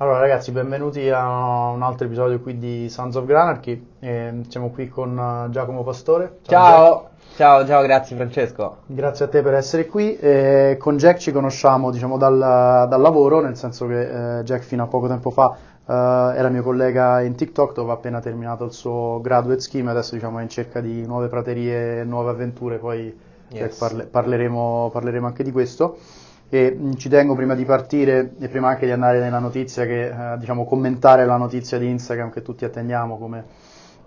Allora ragazzi, benvenuti a un altro episodio qui di Sons of Granarchy. Eh, siamo qui con uh, Giacomo Pastore. Ciao, ciao, ciao, grazie Francesco. Grazie a te per essere qui. Eh, con Jack ci conosciamo diciamo, dal, dal, lavoro, nel senso che eh, Jack fino a poco tempo fa eh, era mio collega in TikTok dove ha appena terminato il suo graduate scheme, adesso diciamo, è in cerca di nuove praterie e nuove avventure, poi yes. parle, parleremo, parleremo anche di questo. E mh, ci tengo prima di partire e prima anche di andare nella notizia che eh, diciamo commentare la notizia di Instagram che tutti attendiamo come,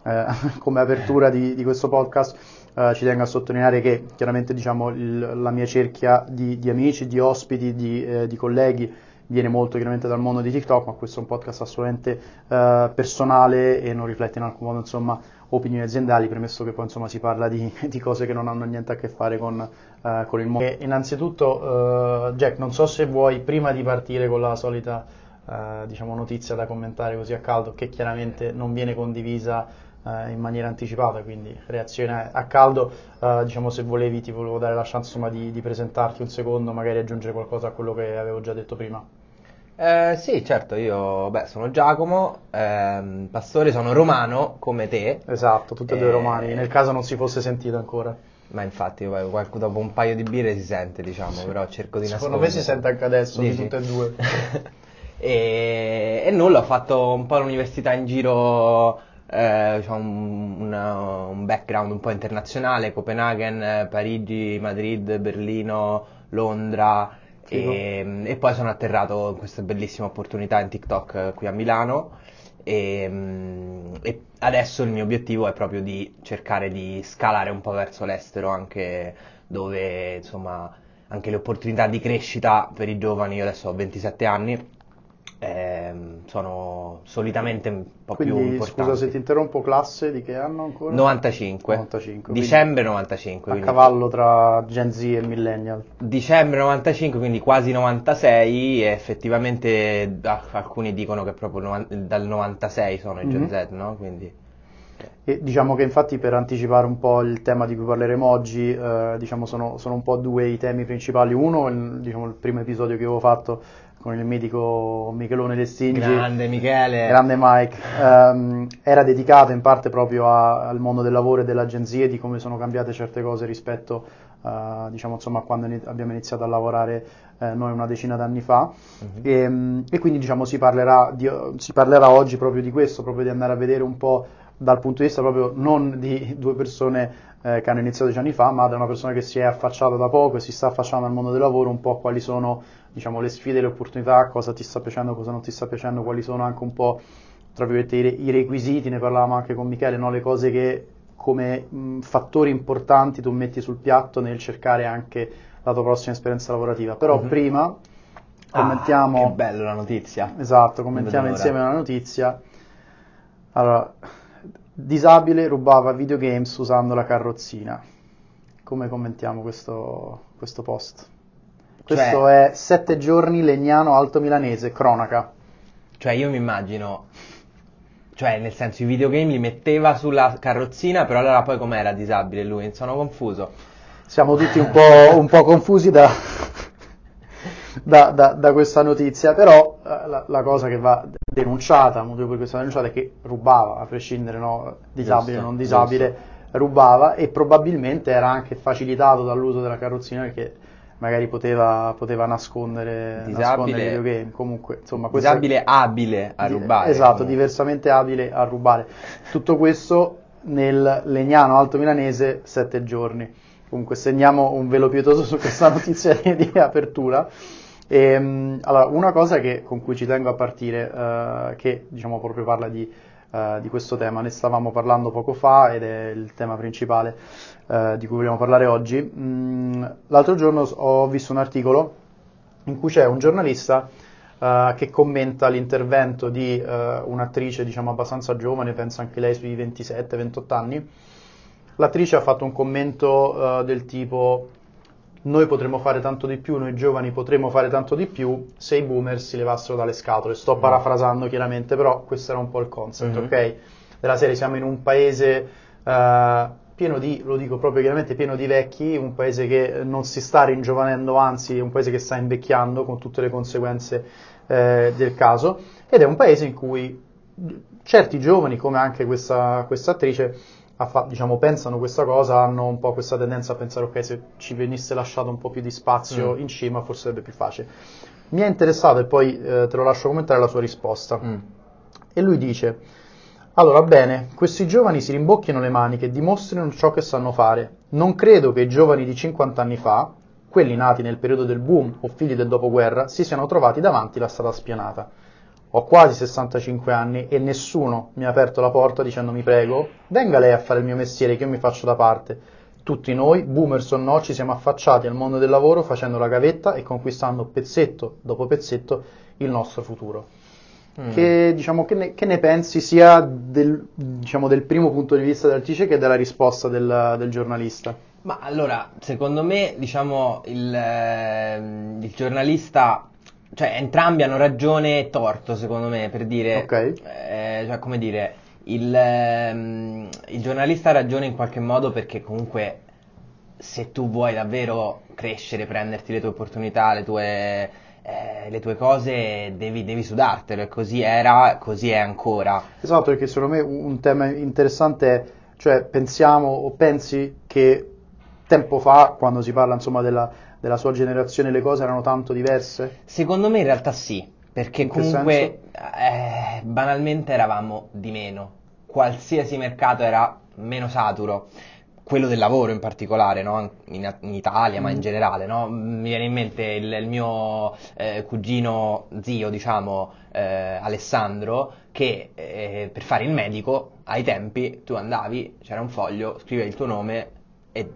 eh, come apertura di, di, questo podcast. Eh, ci tengo a sottolineare che chiaramente diciamo, il, la mia cerchia di, di, amici, di ospiti, di, eh, di colleghi viene molto chiaramente dal mondo di TikTok, ma questo è un podcast assolutamente uh, personale e non riflette in alcun modo insomma, opinioni aziendali, premesso che poi insomma, si parla di, di, cose che non hanno niente a che fare con, uh, con il mondo. E innanzitutto, uh, Jack, non so se vuoi, prima di partire con la solita uh, diciamo, notizia da commentare così a caldo, che chiaramente non viene condivisa in maniera anticipata, quindi reazione a caldo, diciamo se volevi ti volevo dare la chance insomma, di, di presentarti un secondo, magari aggiungere qualcosa a quello che avevo già detto prima. Eh, sì, certo, io beh, sono Giacomo, ehm, pastore, sono romano come te. Esatto, tutti e due romani, nel caso non si fosse sentito ancora. Ma infatti, qualche, dopo un paio di birre si sente, diciamo, però cerco di Secondo me si sente anche adesso, Dici? di tutte e due. e, e, nulla, ho fatto un po' l'università in giro, eh, diciamo, un, una, un background un po' internazionale, Copenaghen, Parigi, Madrid, Berlino, Londra e, e, poi sono atterrato in questa bellissima opportunità in TikTok eh, qui a Milano. E, mm, e, adesso il mio obiettivo è proprio di cercare di scalare un po' verso l'estero anche dove insomma anche le opportunità di crescita per i giovani, io adesso ho 27 anni, eh, sono solitamente un po' quindi, più importanti. Scusa se ti interrompo, classe di che anno ancora? 95. 95 Dicembre 95. A cavallo tra Gen Z e Millennial. Dicembre 95, quindi quasi 96 e effettivamente ah, alcuni dicono che proprio no, dal 96 sono i Gen mm-hmm. Z, no? Quindi... E diciamo che infatti per anticipare un po' il tema di cui parleremo oggi, eh, diciamo sono, sono, un po' due i temi principali. Uno, il, diciamo, il primo episodio che avevo fatto con il medico Michelone Destingi. Grande Michele. Grande Mike. Um, era dedicato in parte proprio a, al mondo del lavoro e delle agenzie, di come sono cambiate certe cose rispetto uh, diciamo, insomma, a quando abbiamo iniziato a lavorare eh, noi una decina d'anni fa. Uh-huh. E, um, e, quindi diciamo, si, parlerà di, si parlerà oggi proprio di questo, proprio di andare a vedere un po' dal punto di vista proprio non di due persone eh, che hanno iniziato dieci anni fa, ma da una persona che si è affacciata da poco e si sta affacciando al mondo del lavoro, un po' quali sono diciamo, le sfide, le opportunità, cosa ti sta piacendo, cosa non ti sta piacendo, quali sono anche un po' tra virgolette i, i requisiti, ne parlavamo anche con Michele, no? le cose che come mh, fattori importanti tu metti sul piatto nel cercare anche la tua prossima esperienza lavorativa. Però mm-hmm. prima commentiamo... Ah, che bella la notizia. Esatto, commentiamo insieme la notizia. Allora, disabile rubava videogames usando la carrozzina. Come commentiamo questo, questo post? Questo cioè, è Sette giorni Legnano Alto Milanese, cronaca. Cioè io mi immagino, cioè nel senso i videogame li metteva sulla carrozzina, però allora poi com'era disabile lui? Sono confuso. Siamo tutti un po', un po confusi da, da, da, da, questa notizia, però eh, la, la, cosa che va denunciata, motivo per cui è stata denunciata è che rubava, a prescindere, no, disabile o non disabile, giusto. rubava e probabilmente era anche facilitato dall'uso della carrozzina perché magari poteva, poteva nascondere, nascondere i videogame. Comunque, insomma, disabile è... abile a rubare. Esatto, comunque. diversamente abile a rubare. Tutto questo nel Legnano Alto Milanese, sette giorni. Comunque segniamo un velo pietoso su questa notizia di apertura. E, ehm, allora, una cosa che, con cui ci tengo a partire, uh, che diciamo proprio parla di, uh, di questo tema, ne stavamo parlando poco fa ed è il tema principale eh, di cui vogliamo parlare oggi. Mm, l'altro giorno ho visto un articolo in cui c'è un giornalista eh, che commenta l'intervento di eh, un'attrice, diciamo, abbastanza giovane, penso anche lei sui 27-28 anni. L'attrice ha fatto un commento eh, del tipo noi potremmo fare tanto di più, noi giovani potremmo fare tanto di più se i boomer si levassero dalle scatole. Sto mm. parafrasando chiaramente, però questo era un po' il concept, mm-hmm. ok? Della serie siamo in un paese uh, pieno di, lo dico proprio chiaramente, pieno di vecchi, un paese che non si sta ringiovanendo, anzi è un paese che sta invecchiando con tutte le conseguenze eh, del caso. ed è un paese in cui certi giovani, come anche questa, questa attrice, fa, diciamo, pensano questa cosa, hanno un po' questa tendenza a pensare ok, se ci venisse lasciato un po' più di spazio Mm. in cima forse sarebbe più facile. Mi è interessato e poi eh, te lo lascio commentare la sua risposta. Mm. E lui dice: Allora, bene, questi giovani si rimbocchino le maniche e dimostrino ciò che sanno fare. Non credo che i giovani di 50 anni fa, quelli nati nel periodo del boom o figli del dopoguerra, si siano trovati davanti la strada spianata. Ho quasi 65 anni e nessuno mi ha aperto la porta dicendomi prego, venga lei a fare il mio mestiere che io mi faccio da parte. Tutti noi, boomers o no, ci siamo affacciati al mondo del lavoro facendo la gavetta e conquistando pezzetto dopo pezzetto il nostro futuro. Mm. Che, diciamo, che, ne, che ne pensi sia del, diciamo, del primo punto di vista dell'artice che della risposta del, del giornalista? Ma allora, secondo me, diciamo, il, ehm, il giornalista, cioè entrambi hanno ragione e torto, secondo me, per dire, Ok. eh, cioè, come dire, il, ehm, il giornalista ha ragione in qualche modo perché comunque se tu vuoi davvero crescere, prenderti le tue opportunità, le tue, eh, le tue cose, devi, devi sudartelo e così era, così è ancora. Esatto, perché secondo me un un tema interessante è, cioè pensiamo o pensi che tempo fa, quando si parla insomma della, della sua generazione, le cose erano tanto diverse? Secondo me in realtà sì, perché In comunque eh, banalmente eravamo di meno, qualsiasi mercato era meno saturo, quello del lavoro in particolare, no? in, in Italia, ma in Mm. generale, no? mi viene in mente il, il mio eh, cugino zio, diciamo, eh, Alessandro, che eh, per fare il medico ai tempi tu andavi, c'era un foglio, scrivevi il tuo nome e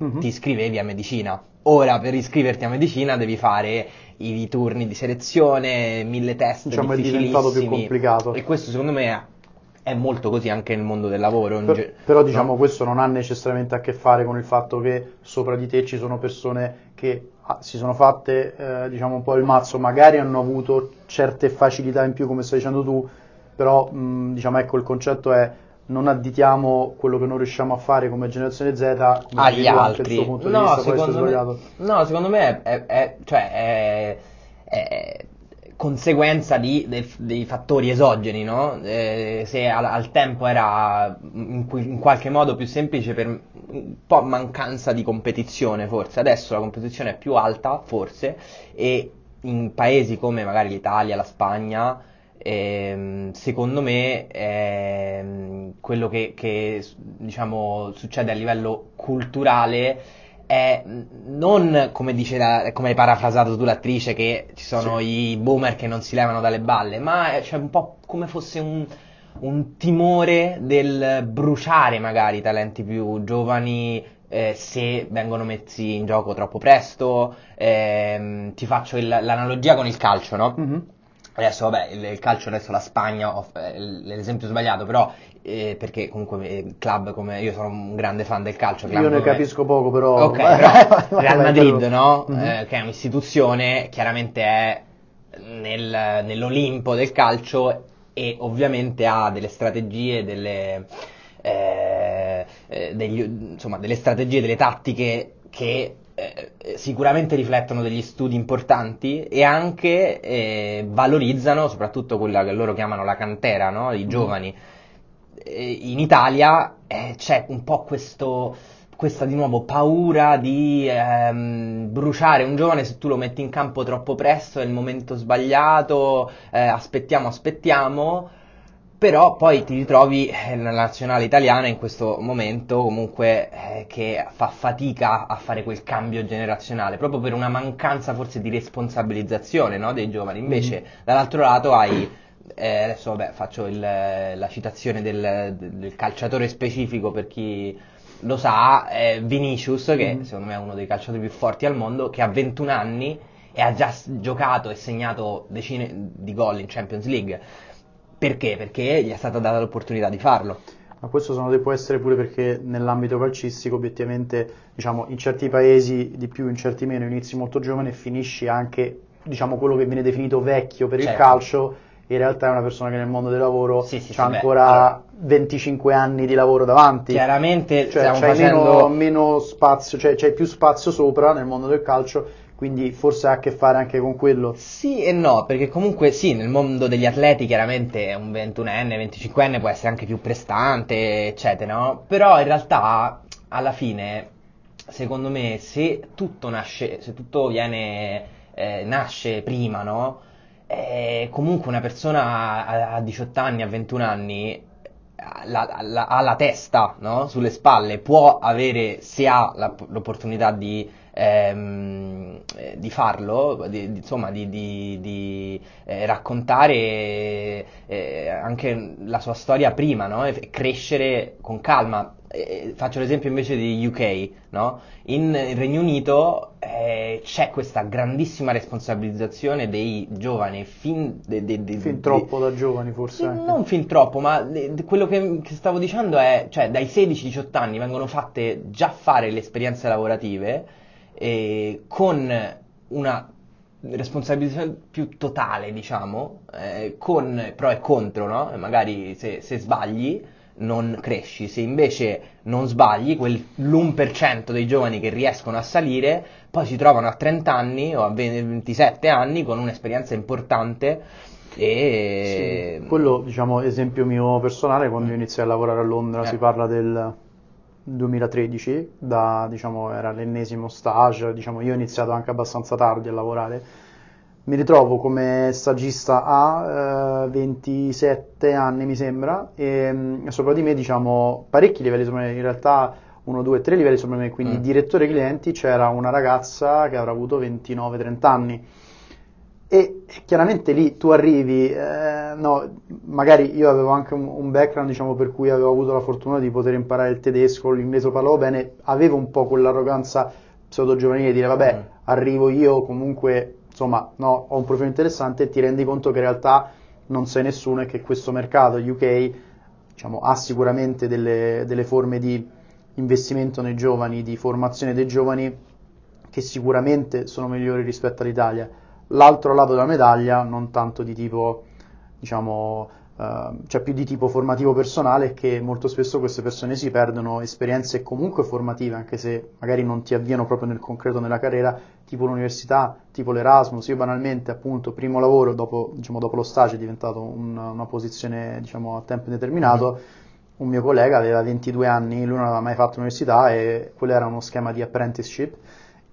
Mhm. ti iscrivevi a medicina. Ora per iscriverti a medicina devi fare i turni di selezione, mille test Diciamo, è diventato più complicato. E questo secondo me è, molto così anche nel mondo del lavoro. Per- ge- però diciamo no? questo non ha necessariamente a che fare con il fatto che sopra di te ci sono persone che ah, si sono fatte eh, diciamo un po' il mazzo, magari hanno avuto certe facilità in più come stai dicendo tu, però mh, diciamo ecco il concetto è non additiamo quello che non riusciamo a fare come generazione Z come agli altri. no, vista secondo me, no, secondo me è, è- è- cioè, è- conseguenza di- dei, dei fattori esogeni, no? Eh, se al, al tempo era in, in qualche modo più semplice per un po' mancanza di competizione, forse. Adesso la competizione è più alta, forse, e in paesi come magari l'Italia, la Spagna, ehm, secondo me ehm, quello che, che, diciamo succede a livello culturale è non come dice la- come hai parafrasato tu l'attrice che ci sono i boomer che non si levano dalle balle, ma è- c'è un po' come fosse un, un timore del bruciare magari i talenti più giovani eh, se vengono messi in gioco troppo presto. Ehm, ti faccio il- l'analogia con il calcio, no? Mhm. Adesso, vabbè, il, il calcio adesso la Spagna off- è l'esempio sbagliato, però eh, perché comunque eh, club come io sono un grande fan del calcio, club Io ne come- capisco poco però Ok, però Real Madrid, no? Mhm. Eh, che è un'istituzione, chiaramente è nel- nell'Olimpo del calcio e ovviamente ha delle strategie, delle, eh, eh, degli- insomma, delle strategie, delle tattiche che eh, sicuramente riflettono degli studi importanti e anche eh, valorizzano soprattutto quella che loro chiamano la cantera, no? I giovani. Eh, in Italia eh, c'è un po' questo, questa di nuovo paura di ehm, bruciare un giovane se tu lo metti in campo troppo presto, è il momento sbagliato, eh, aspettiamo, aspettiamo. Però poi ti ritrovi eh, la nazionale italiana in questo momento comunque eh, che fa fatica a fare quel cambio generazionale, proprio per una mancanza forse di responsabilizzazione no, dei giovani. Invece dall'altro lato hai, eh, adesso vabbè faccio il- la citazione del, del calciatore specifico per chi lo sa, è Vinicius, che Mhm. secondo me è uno dei calciatori più forti al mondo, che ha 21 anni e ha già giocato e segnato decine di gol in Champions League. Perché? Perché gli è stata data l'opportunità di farlo. Ma questo te può essere pure perché nell'ambito calcistico obiettivamente diciamo in certi paesi di più, in certi meno inizi molto giovane e finisci anche diciamo quello che viene definito vecchio per il Certo. calcio in realtà è una persona che nel mondo del lavoro Sì, sì, ha sì, ancora allora. 25 anni di lavoro davanti Chiaramente cioè c'hai facendo... meno, meno spazio cioè c'hai più spazio sopra nel mondo del calcio quindi forse ha a che fare anche con quello. Sì e no, perché comunque sì, nel mondo degli atleti chiaramente un 21enne, 25enne può essere anche più prestante, eccetera, no? Però in realtà alla fine, secondo me, se tutto nasce, se tutto viene, eh, nasce prima, no? Eh, comunque una persona a, a 18 anni, a 21 anni la, la, ha la testa no? sulle spalle, può avere, se ha la, l'opportunità di, ehm, di farlo, di, di, insomma, di, di eh, raccontare eh, anche la sua storia prima no? e crescere con calma. Eh, faccio l'esempio invece di UK, no? in, in Regno Unito eh, c'è questa grandissima responsabilizzazione dei giovani, fin, de, de, de, fin troppo da giovani forse. Non fin troppo, ma quello che, che, stavo dicendo è, cioè dai 16-18 anni vengono fatte già fare le esperienze lavorative eh, con una responsabilità più totale, diciamo, eh, con pro e contro, no? Magari se, se sbagli non cresci, se invece non sbagli, quell'1% dei giovani che riescono a salire poi si trovano a 30 anni o a 27 anni con un'esperienza importante e... Sì, quello, diciamo, esempio mio personale, quando io iniziai a lavorare a Londra, eh. si parla del 2013, da, diciamo, era l'ennesimo stage, diciamo, io ho iniziato anche abbastanza tardi a lavorare, mi ritrovo come stagista a eh, 27 anni mi sembra e mm, sopra di me diciamo parecchi livelli sopra me, in realtà uno, due, tre livelli sopra me, quindi mm. direttore clienti c'era una ragazza che avrà avuto 29-30 anni e chiaramente lì tu arrivi, eh, no, magari io avevo anche un, un, background diciamo per cui avevo avuto la fortuna di poter imparare il tedesco, l'inglese lo parlavo bene, avevo un po' quell'arroganza pseudo giovanile di dire vabbè mm. arrivo io comunque insomma, no, ho un profilo interessante e ti rendi conto che in realtà non sei nessuno e che questo mercato UK diciamo, ha sicuramente delle, delle forme di investimento nei giovani, di formazione dei giovani che sicuramente sono migliori rispetto all'Italia. L'altro lato della medaglia, non tanto di tipo, diciamo, uh, cioè più di tipo formativo personale, è che molto spesso queste persone si perdono esperienze comunque formative, anche se magari non ti avviano proprio nel concreto nella carriera, tipo l'università, tipo l'Erasmus. Io banalmente, appunto, primo lavoro dopo, diciamo, dopo lo stage è diventato un, una posizione diciamo, a tempo indeterminato. Mm-hmm. Un mio collega aveva 22 anni, lui non aveva mai fatto l'università e quello era uno schema di apprenticeship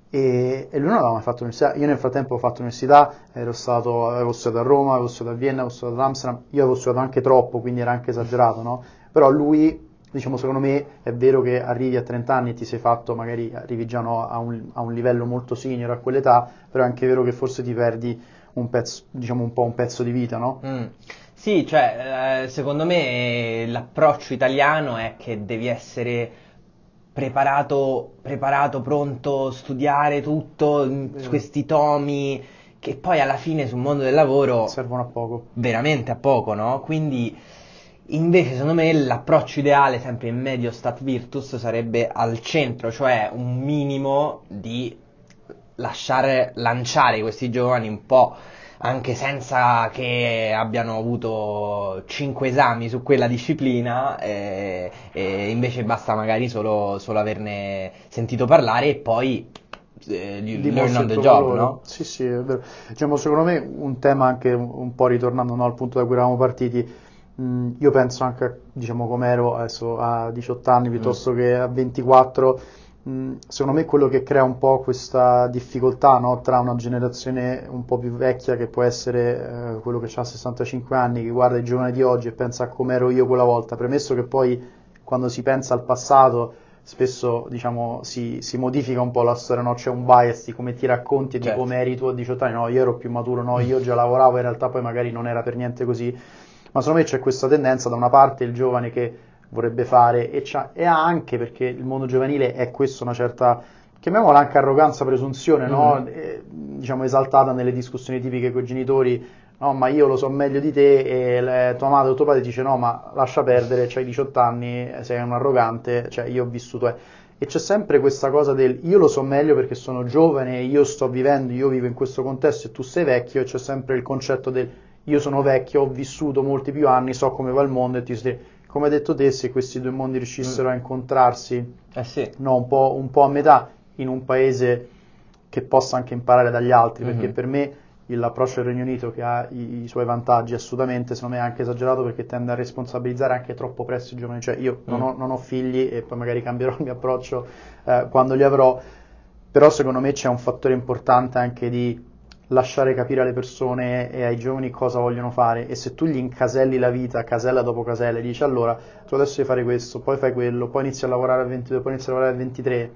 e, e, lui non aveva mai fatto l'università. Io nel frattempo ho fatto l'università, stato, avevo studiato a Roma, avevo studiato a Vienna, avevo studiato ad Amsterdam, io avevo studiato anche troppo, quindi era anche esagerato, no? Però lui, diciamo, secondo me è vero che arrivi a 30 anni e ti sei fatto, magari arrivi già no, a, un, a, un, livello molto senior a quell'età, però è anche vero che forse ti perdi un pezzo, diciamo, un po' un pezzo di vita, no? Mm. Sì, cioè, eh, secondo me l'approccio italiano è che devi essere preparato, preparato, pronto, studiare tutto, mm. questi tomi che poi alla fine sul mondo del lavoro servono a poco. Veramente a poco, no? Quindi invece secondo me l'approccio ideale sempre in medio stat virtus sarebbe al centro, cioè un minimo di lasciare lanciare questi giovani un po' anche senza che abbiano avuto 5 esami su quella disciplina, eh, e invece basta magari solo, solo averne sentito parlare e poi eh, learn on the job, no? Sì, sì, è vero. Diciamo, secondo me un tema anche un po' ritornando no, al punto da cui eravamo partiti, mh, io penso anche, diciamo, come ero adesso a 18 anni piuttosto mm. che a 24, Mm, secondo me quello che crea un po' questa difficoltà no, tra una generazione un po' più vecchia che può essere eh, quello che ha 65 anni, che guarda i giovani di oggi e pensa a come ero io quella volta, premesso che poi quando si pensa al passato spesso diciamo, si, si, modifica un po' la storia, no? c'è un bias di come ti racconti e certo. di come eri tu a 18 anni, no io ero più maturo, no? Io già lavoravo, in realtà poi magari non era per niente così, ma secondo me c'è questa tendenza da una parte il giovane che vorrebbe fare e, e, ha anche perché il mondo giovanile è questo una certa chiamiamola anche arroganza, presunzione, mm-hmm. no? e, diciamo esaltata nelle discussioni tipiche con i genitori, no ma io lo so meglio di te e le, tua madre o tuo padre dice no ma lascia perdere, hai 18 anni, sei un arrogante, cioè io ho vissuto... Eh. E c'è sempre questa cosa del io lo so meglio perché sono giovane, io sto vivendo, io vivo in questo contesto e tu sei vecchio e c'è sempre il concetto del io sono vecchio, ho vissuto molti più anni, so come va il mondo e ti stai come hai detto te, se questi due mondi riuscissero mm. a incontrarsi eh sì. no, un, po', un, po', a metà in un paese che possa anche imparare dagli altri, perché Mhm. per me l'approccio del Regno Unito che ha i, i suoi vantaggi assolutamente, secondo me è anche esagerato perché tende a responsabilizzare anche troppo presto i giovani, cioè io non, Mm. ho, non ho figli e poi magari cambierò il mio approccio eh, quando li avrò, però secondo me c'è un fattore importante anche di lasciare capire alle persone e ai giovani cosa vogliono fare e se tu gli incaselli la vita casella dopo casella e dici allora tu adesso devi fare questo, poi fai quello, poi inizi a lavorare al 22, poi inizi a lavorare al 23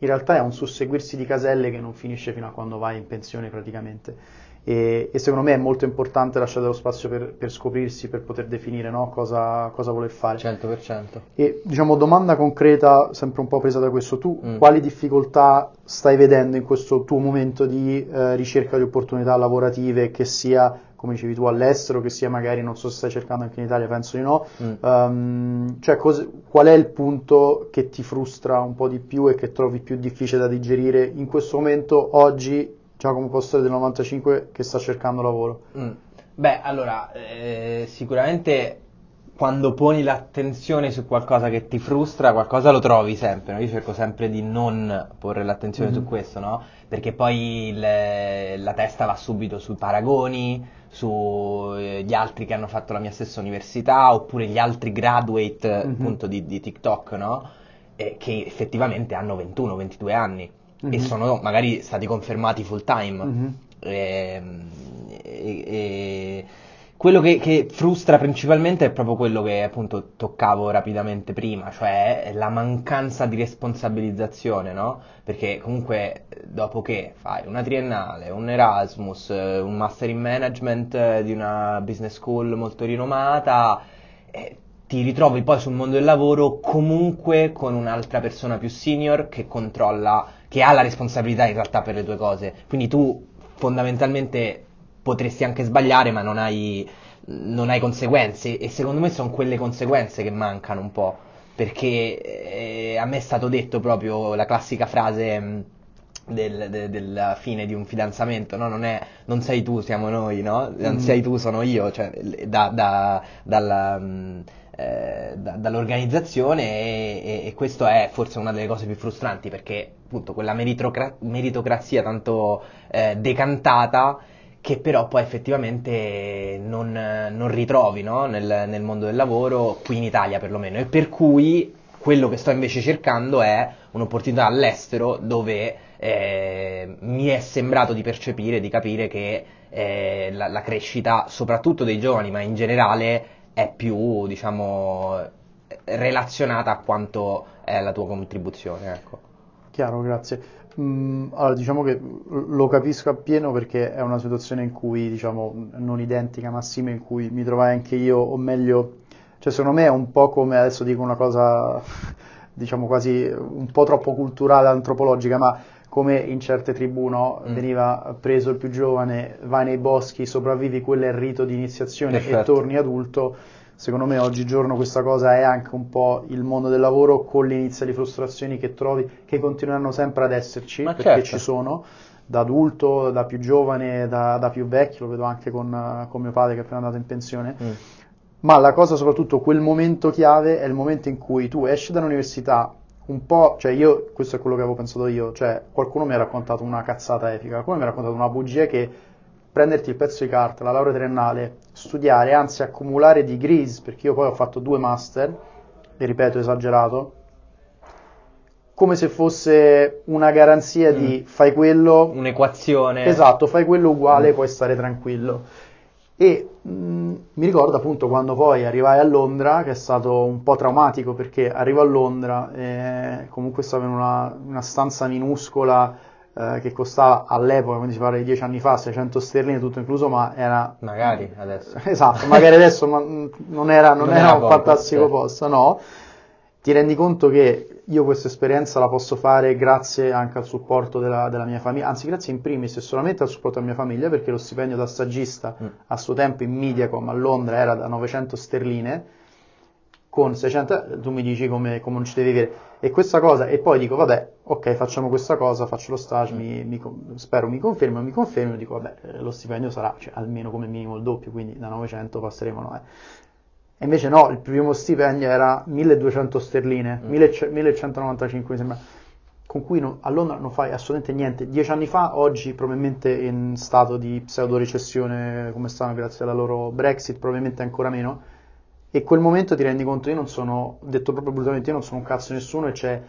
in realtà è un susseguirsi di caselle che non finisce fino a quando vai in pensione praticamente. E, e secondo me è molto importante lasciare dello spazio per, per scoprirsi, per poter definire no, cosa, cosa voler fare. 100%. E diciamo domanda concreta, sempre un po' presa da questo, tu Mm. quali difficoltà stai vedendo in questo tuo momento di eh, ricerca di opportunità lavorative, che sia, come dicevi tu, all'estero, che sia magari, non so se stai cercando anche in Italia, penso di no, Mm. Ehm, cioè cos- qual è il punto che ti frustra un po' di più e che trovi più difficile da digerire in questo momento, oggi, Giacomo Postore del 95 che sta cercando lavoro? Mm. Beh, allora, eh, sicuramente quando poni l'attenzione su qualcosa che ti frustra, qualcosa lo trovi sempre, no? Io cerco sempre di non porre l'attenzione su Mhm. questo, no? Perché poi il- la testa va subito sui paragoni, sugli altri che hanno fatto la mia stessa università, oppure gli altri graduate, Mhm. appunto, di, di TikTok, no? Eh, che effettivamente hanno 21-22 anni Mhm. e sono magari stati confermati full time. Mhm. Ehm, E, e- quello che, che frustra principalmente è proprio quello che appunto toccavo rapidamente prima, cioè la mancanza di responsabilizzazione, no? Perché comunque dopo che fai una triennale, un Erasmus, un Master in Management di una business school molto rinomata, eh, ti ritrovi poi sul mondo del lavoro comunque con un'altra persona più senior che controlla, che ha la responsabilità in realtà per le tue cose. Quindi tu fondamentalmente potresti anche sbagliare, ma non hai, non hai conseguenze. E secondo me sono quelle conseguenze che mancano un po'. Perché eh, a me è stato detto proprio la classica frase mh, del- de- della fine di un fidanzamento, no? Non è non sei tu, siamo noi, no? Non Mm. sei tu, sono io, cioè da- da- dalla, mh, eh, da- dall'organizzazione e, e- e questo è forse una delle cose più frustranti perché appunto quella meritocra- meritocrazia tanto eh, decantata che però poi effettivamente non, non ritrovi no? nel, nel mondo del lavoro, qui in Italia perlomeno, e per cui quello che sto invece cercando è un'opportunità all'estero dove eh, mi è sembrato di percepire, di capire che eh, la, la crescita, soprattutto dei giovani, ma in generale, è più, diciamo, relazionata a quanto è la tua contribuzione, ecco. Chiaro, grazie. Mm, allora, diciamo che lo capisco appieno perché è una situazione in cui, diciamo, non identica ma simile, in cui mi trovai anche io, o meglio, cioè secondo me è un po' come, adesso dico una cosa, diciamo quasi un po' troppo culturale, antropologica, ma come in certe tribù, no? Mm. Veniva preso il più giovane, vai nei boschi, sopravvivi, quello è il rito di iniziazione e Perfetto. torni adulto. Secondo me oggigiorno questa cosa è anche un po' il mondo del lavoro con le iniziali frustrazioni che trovi, che continueranno sempre ad esserci, Ma perché certo. ci sono, da adulto, da più giovane, da, da più vecchio, lo vedo anche con, con mio padre che è appena andato in pensione. Mm. Ma la cosa soprattutto, quel momento chiave è il momento in cui tu esci dall'università un po', cioè io, questo è quello che avevo pensato io, cioè qualcuno mi ha raccontato una cazzata epica, qualcuno mi ha raccontato una bugia che prenderti il pezzo di carta, la laurea triennale, studiare, anzi accumulare degrees, perché io poi ho fatto due master, e ripeto esagerato, come se fosse una garanzia di Mm. fai quello, Un'equazione. Esatto, fai quello uguale, Mm. puoi stare tranquillo. E mh, mi ricordo appunto quando poi arrivai a Londra, che è stato un po' traumatico perché arrivo a Londra e comunque stavo in una, una stanza minuscola eh, che costava all'epoca, quindi si parla di dieci anni fa, 600 sterline tutto incluso, ma era... Magari adesso. Esatto, magari adesso ma, mh, non era, non Non era era un poco, fantastico certo. posto, no. Ti rendi conto che io questa esperienza la posso fare grazie anche al supporto della, della mia famiglia, anzi grazie in primis e solamente al supporto della mia famiglia perché lo stipendio da stagista Mm. a suo tempo in Mediacom a Londra era da 900 sterline con 600 tu mi dici come, come non ci devi vivere e questa cosa e poi dico vabbè ok facciamo questa cosa faccio lo stage mi, mi spero mi confermo mi confermo dico vabbè eh, lo stipendio sarà cioè, almeno come minimo il doppio quindi da 900 passeremo no, eh. E invece no, il primo stipendio era 1200 sterline, Mm. 1100 1195 mi sembra. con cui no, a Londra non fai assolutamente niente. Dieci anni fa, oggi probabilmente in stato di pseudo recessione come stanno grazie alla loro Brexit, probabilmente ancora meno. E quel momento ti rendi conto, io non sono, detto proprio brutalmente, io non sono un cazzo nessuno e c'è,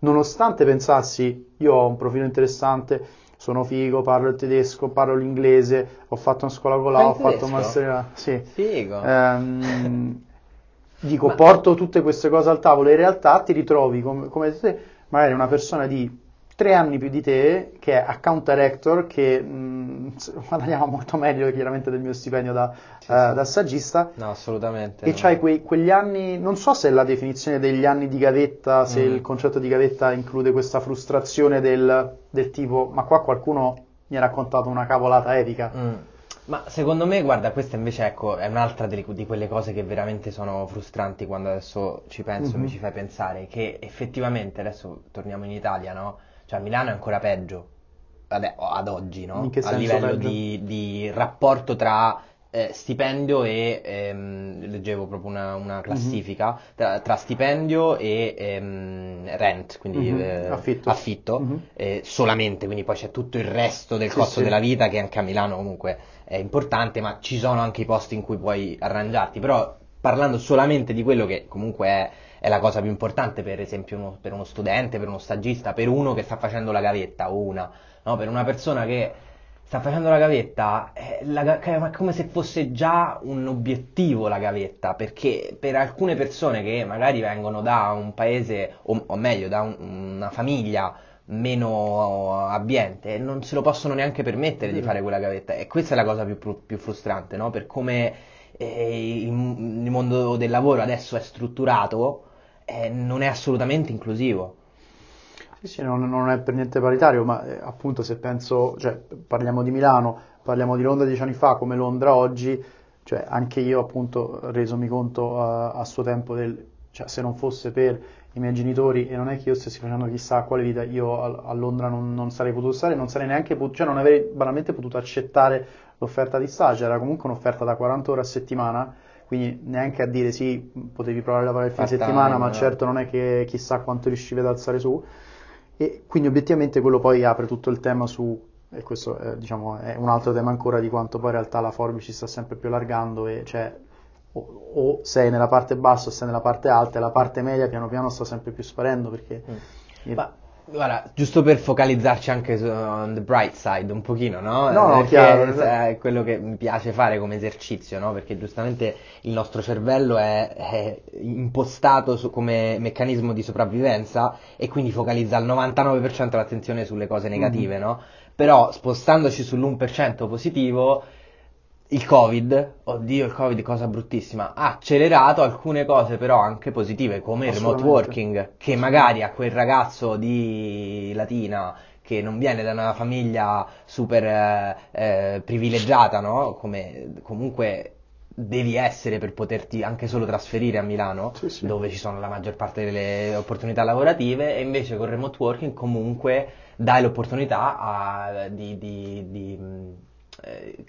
nonostante pensassi, io ho un profilo interessante, sono figo, parlo il tedesco, parlo l'inglese, ho fatto una scuola con là, ho fatto un master, sì. Figo. Ehm, dico, Ma... porto tutte queste cose al tavolo e in realtà ti ritrovi come, come te magari una persona di tre anni più di te che è account director che mh, guadagnava molto meglio chiaramente del mio stipendio da, sì, uh, sì. da saggista no assolutamente e no. c'hai quei, quegli anni non so se la definizione degli anni di gavetta se mm. il concetto di gavetta include questa frustrazione del, del, tipo ma qua qualcuno mi ha raccontato una cavolata epica mm. Ma secondo me, guarda, questa invece ecco, è un'altra di, di, quelle cose che veramente sono frustranti quando adesso ci penso, mm-hmm. mi ci fai pensare, che effettivamente adesso torniamo in Italia, no? Cioè a Milano è ancora peggio, ad, ad oggi, no? A livello di, di, rapporto tra eh, stipendio e, ehm, leggevo proprio una, una mhm. classifica, mm-hmm. tra, tra, stipendio e ehm, rent, quindi mm-hmm. eh, affitto, affitto mm-hmm. eh, solamente, quindi poi c'è tutto il resto del sì, costo sì. della vita che anche a Milano comunque è importante, ma ci sono anche i posti in cui puoi arrangiarti, però parlando solamente di quello che comunque è, è la cosa più importante, per esempio uno, per uno studente, per uno stagista, per uno che sta facendo la gavetta o una, no? per una persona che sta facendo la gavetta, è, la, è come se fosse già un obiettivo la gavetta, perché per alcune persone che magari vengono da un paese, o, o meglio, da un, una famiglia, meno abbiente non se lo possono neanche permettere di mm. fare quella gavetta e questa è la cosa più, più frustrante no? per come eh, il, il, mondo del lavoro adesso è strutturato eh, non è assolutamente inclusivo. Sì sì non, non è per niente paritario ma eh, appunto se penso cioè, parliamo di Milano parliamo di Londra dieci anni fa come Londra oggi cioè anche io appunto resomi conto a, a suo tempo del cioè se non fosse per i miei genitori e non è che io stessi facendo chissà quale vita, io a, a Londra non, non, sarei potuto stare, non sarei neanche potuto, cioè non avrei banalmente potuto accettare l'offerta di stage, era comunque un'offerta da 40 ore a settimana, quindi neanche a dire sì, potevi provare a lavorare il fine settimana, ma no. certo non è che chissà quanto riuscivi ad alzare su. E quindi obiettivamente quello poi apre tutto il tema su, e questo è, diciamo, è un altro tema ancora di quanto poi in realtà la forbice si sta sempre più allargando e cioè o, o, sei nella parte bassa o sei nella parte alta e la parte media piano piano sta sempre più sparendo perché... Mm. Ma, guarda, giusto per focalizzarci anche su on the bright side un pochino, no? No, no, chiaro. È quello che mi piace fare come esercizio, no? Perché giustamente il nostro cervello è, è impostato su, come meccanismo di sopravvivenza e quindi focalizza al 99% l'attenzione sulle cose negative, mm-hmm. no? Però spostandoci sull'1% positivo il Covid, oddio il Covid cosa bruttissima, ha accelerato alcune cose però anche positive come il remote working, che magari a quel ragazzo di Latina che non viene da una famiglia super eh, eh, privilegiata, no? Come comunque devi essere per poterti anche solo trasferire a Milano, sì, sì. dove ci sono la maggior parte delle opportunità lavorative, e invece con il remote working comunque dai l'opportunità a, di, di, di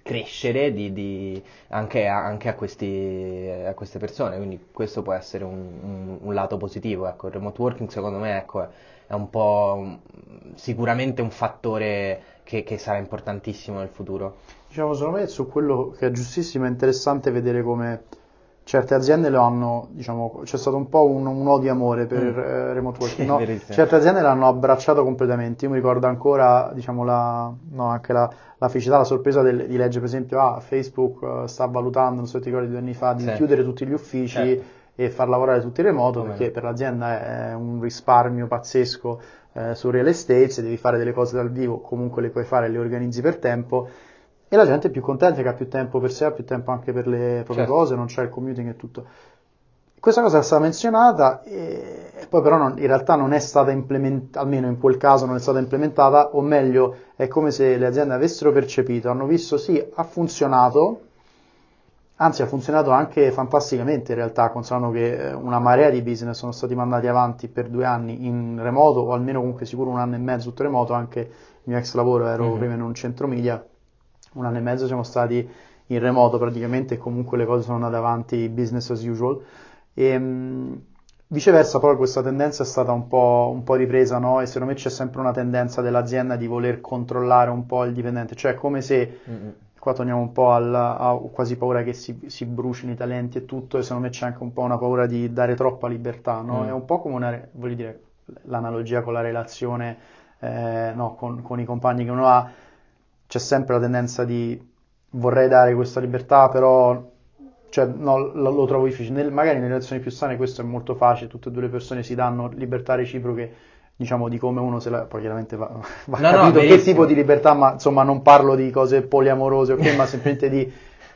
crescere di, di, anche, a, anche a, questi, a, queste persone, quindi questo può essere un, un, un lato positivo. Ecco, il remote working secondo me ecco, è un po' sicuramente un fattore che, che, sarà importantissimo nel futuro. Diciamo, secondo me su quello che è giustissimo è interessante vedere come certe aziende lo hanno, diciamo, c'è stato un po' un, un odio amore per mm. eh, remote working, no? certe aziende l'hanno abbracciato completamente, io mi ricordo ancora, diciamo, la, no, anche la, la felicità, la sorpresa del, di leggere per esempio, ah, Facebook uh, sta valutando, non so se ti ricordi due anni fa, di sì. chiudere tutti gli uffici certo. e far lavorare tutti in remoto, Come perché per l'azienda è un risparmio pazzesco eh, su real estate, se devi fare delle cose dal vivo comunque le puoi fare, le organizzi per tempo e la gente è più contenta che ha più tempo per sé, ha più tempo anche per le proprie certo. cose, non c'è il commuting e tutto. Questa cosa è stata menzionata e poi però non, in realtà non è stata implementata, almeno in quel caso non è stata implementata, o meglio è come se le aziende avessero percepito, hanno visto sì, ha funzionato, anzi ha funzionato anche fantasticamente in realtà, considerando che eh, una marea di business sono stati mandati avanti per due anni in remoto, o almeno comunque sicuro un anno e mezzo tutto remoto, anche il mio ex lavoro ero mm-hmm. prima in un centro media un anno e mezzo siamo stati in remoto praticamente e comunque le cose sono andate avanti business as usual. E, ehm, Viceversa, poi questa tendenza è stata un po', un po' ripresa, no? E secondo me c'è sempre una tendenza dell'azienda di voler controllare un po' il dipendente, cioè come se, mm-hmm. qua torniamo un po' alla, a quasi paura che si, si, brucino i talenti e tutto, e secondo me c'è anche un po' una paura di dare troppa libertà, no? Mm. È un po' come una, voglio dire, l'analogia con la relazione, eh, no, con, con i compagni che uno ha, c'è sempre la tendenza di vorrei dare questa libertà, però cioè, no, lo, lo, trovo difficile. Nel, magari nelle relazioni più sane questo è molto facile, tutte e due le persone si danno libertà reciproche, diciamo, di come uno se la... Poi chiaramente va, va no, capito no, che tipo di libertà, ma insomma non parlo di cose poliamorose, ok, ma semplicemente di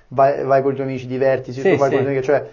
vai, vai, con i tuoi amici, divertisi, sì, tu vai sì. con i tuoi amici, cioè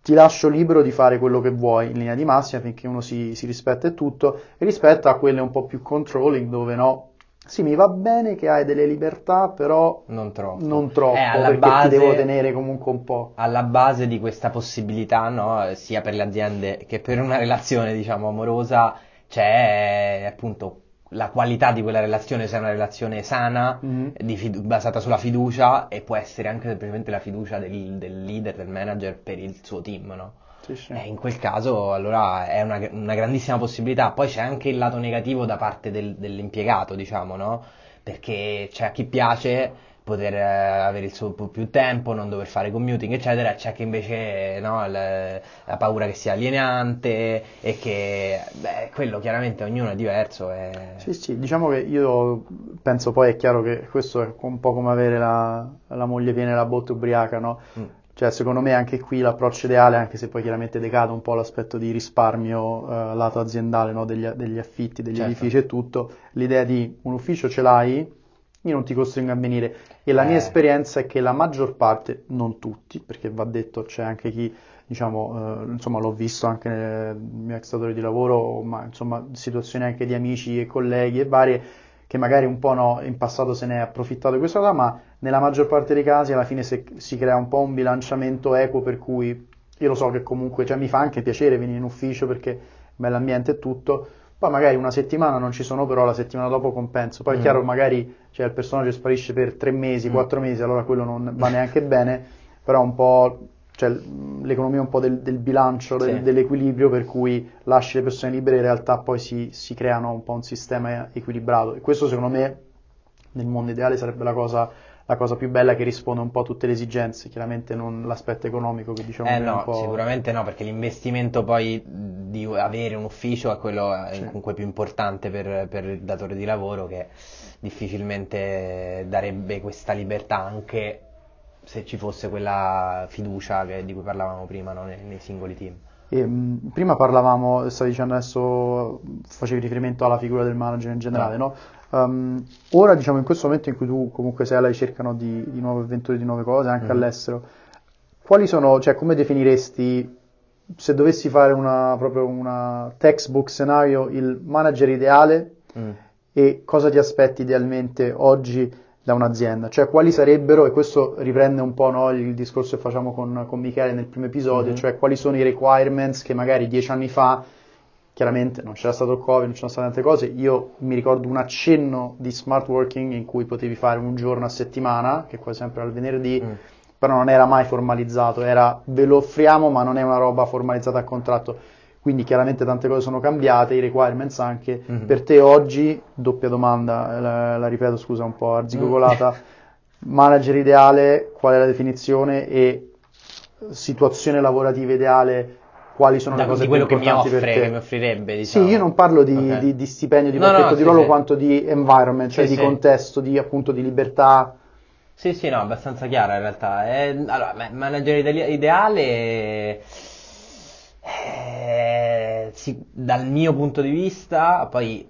ti lascio libero di fare quello che vuoi in linea di massima finché uno si, si rispetta e tutto, e rispetto a quelle un po' più controlling dove no, sì, mi va bene che hai delle libertà, però non troppo, non troppo eh, perché base, ti devo tenere comunque un po'. Alla base di questa possibilità, no, sia per le aziende che per una relazione, diciamo, amorosa, c'è appunto la qualità di quella relazione, se è una relazione sana, mm-hmm. fidu- basata sulla fiducia, e può essere anche semplicemente la fiducia del, del leader, del manager per il suo team, no? Sì, sì. Eh, in quel caso allora è una, una, grandissima possibilità. Poi c'è anche il lato negativo da parte del, dell'impiegato, diciamo, no? Perché c'è a chi piace poter eh, avere il suo più tempo, non dover fare commuting, eccetera, c'è chi invece no, la, la paura che sia alienante e che, beh, quello chiaramente ognuno è diverso. E... Sì, sì, diciamo che io penso poi è chiaro che questo è un po' come avere la, la moglie piena e la botte ubriaca, no? Mm cioè, secondo me anche qui l'approccio ideale, anche se poi chiaramente decade un po' l'aspetto di risparmio eh, lato aziendale, no? degli, degli, affitti, degli certo. edifici e tutto, l'idea di un ufficio ce l'hai, io non ti costringo a venire. E la eh. mia esperienza è che la maggior parte, non tutti, perché va detto c'è anche chi, diciamo, eh, insomma l'ho visto anche nel mio ex datore di lavoro, ma insomma situazioni anche di amici e colleghi e varie, che magari un po' no, in passato se ne è approfittato di questa cosa, ma nella maggior parte dei casi alla fine se, si crea un po' un bilanciamento equo per cui io lo so che comunque cioè, mi fa anche piacere venire in ufficio perché bell'ambiente e tutto, poi magari una settimana non ci sono, però la settimana dopo compenso. Poi mm. è chiaro, magari cioè, il personaggio sparisce per tre mesi, mm. quattro mesi, allora quello non va neanche bene, però un po' cioè, l'economia un po' del, del bilancio, del, sì. dell'equilibrio, per cui lasci le persone libere, in realtà poi si, si, creano un po' un sistema equilibrato. E questo secondo me nel mondo ideale sarebbe la cosa, la cosa più bella che risponde un po' a tutte le esigenze, chiaramente non l'aspetto economico che diciamo eh no, sicuramente no, perché l'investimento poi di avere un ufficio è quello eh, sì. comunque più importante per, per il datore di lavoro che difficilmente darebbe questa libertà anche se ci fosse quella fiducia che, di cui parlavamo prima no? nei, nei, singoli team. E, mh, prima parlavamo, stavi dicendo adesso, facevi riferimento alla figura del manager in generale, no? no? Um, ora, diciamo, in questo momento in cui tu comunque sei alla ricerca no, di, di, nuove avventure, di nuove cose, anche mm. all'estero, quali sono, cioè, come definiresti, se dovessi fare una, proprio una textbook scenario, il manager ideale mm. e cosa ti aspetti idealmente oggi da un'azienda, cioè quali sarebbero, e questo riprende un po' no, il discorso che facciamo con, con Michele nel primo episodio, mm-hmm. cioè quali sono i requirements che magari dieci anni fa, chiaramente non c'era stato il Covid, non c'erano state altre cose, io mi ricordo un accenno di smart working in cui potevi fare un giorno a settimana, che quasi sempre era il venerdì, mm. però non era mai formalizzato, era ve lo offriamo ma non è una roba formalizzata a contratto quindi chiaramente tante cose sono cambiate, i requirements anche. Mm-hmm. Per te oggi, doppia domanda, la, la ripeto scusa un po' arzigogolata, mm. manager ideale, qual è la definizione e situazione lavorativa ideale, quali sono da, le cose di quello più che mi offre, che mi offrirebbe, diciamo. Sì, io non parlo di, okay. di, di stipendio, di no, pacchetto no, di ruolo, sì, quanto di environment, cioè sì, di contesto, di appunto di libertà. Sì, sì, no, abbastanza chiara in realtà. Eh, allora, manager ideale sì, dal mio punto di vista, poi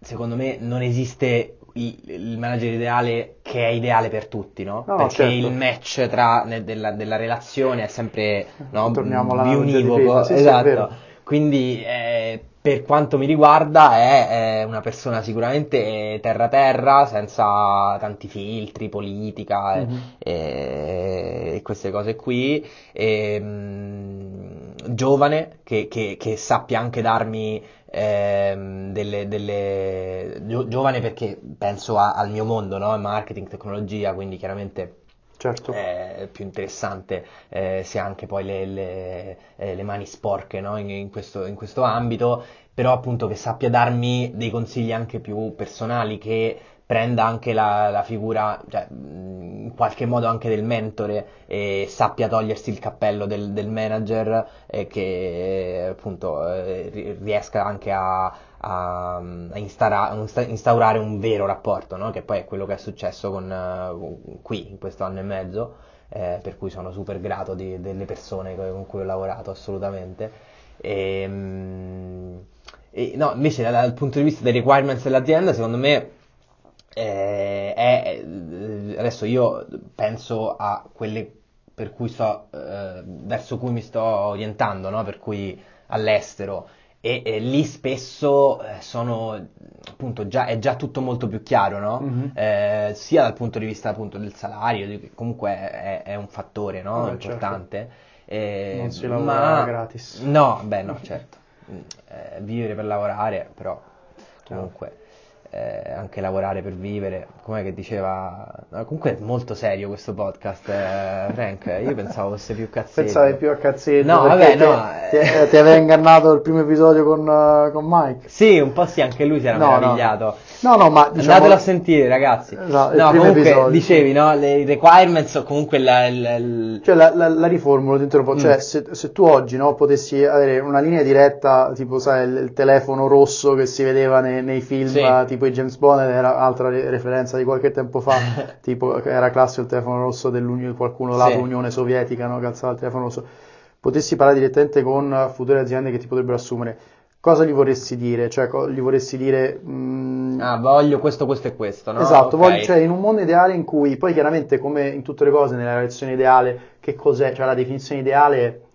secondo me non esiste il, il, manager ideale che è ideale per tutti, no? no Perché certo. il match tra, ne, della, della, relazione è sempre no, bionivoco. Sì, esatto. Quindi eh, per quanto mi riguarda è, è, una persona sicuramente terra-terra, senza tanti filtri, politica mm-hmm. e, e, queste cose qui. E, mh, mm, giovane che, che, che, sappia anche darmi ehm, delle, delle... giovane perché penso a, al mio mondo, no? marketing, tecnologia, quindi chiaramente certo. è più interessante eh, se ha anche poi le, le, eh, le mani sporche no? in, in, questo, in questo ambito, però appunto che sappia darmi dei consigli anche più personali, che prenda anche la, la figura, cioè, in qualche modo anche del mentore e sappia togliersi il cappello del, del manager e che appunto eh, riesca anche a, a, instaura, instaurare un vero rapporto, no? che poi è quello che è successo con, uh, qui in questo anno e mezzo, eh, per cui sono super grato di, delle persone con cui ho lavorato assolutamente. E, um, e, no, invece dal, dal punto di vista dei requirements dell'azienda, secondo me eh, è, adesso io penso a quelle per cui sto, eh, verso cui mi sto orientando, no? per cui all'estero. E, e lì spesso eh, sono appunto già, è già tutto molto più chiaro, no? Mm-hmm. Eh, sia dal punto di vista appunto del salario, che comunque è, è un fattore no? Oh, importante. Certo. Eh, non si lavora ma... gratis. No, beh, no, certo. Eh, vivere per lavorare, però comunque eh, anche lavorare per vivere, come che diceva, no, comunque è molto serio questo podcast, eh, Frank, io pensavo fosse più cazzetto. Pensavi più a cazzetto? No, vabbè, no. Ti, ti, ti aveva ingannato il primo episodio con, uh, con, Mike? Sì, un po' sì, anche lui si era no, meravigliato. No, no, ma diciamo... Andatelo a sentire, ragazzi. Esatto, no, comunque episodio. dicevi, no, le requirements o comunque la, la, la... Cioè, la, la, la riformulo dentro un po', cioè, mm. se, se, tu oggi, no, potessi avere una linea diretta, tipo, sai, il, il telefono rosso che si vedeva nei, nei film, sì. tipo i James Bond, era altra referenza di qualche tempo fa, tipo era classico il telefono rosso dell'Unione, qualcuno là, sì. l'Unione Sovietica, no? che alzava il telefono rosso. Potessi parlare direttamente con future aziende che ti potrebbero assumere. Cosa gli vorresti dire? Cioè, gli vorresti dire... Mh... Mm, ah, voglio questo, questo e questo, no? Esatto, okay. voglio, cioè in un mondo ideale in cui, poi chiaramente come in tutte le cose, nella relazione ideale, che cos'è? Cioè la definizione ideale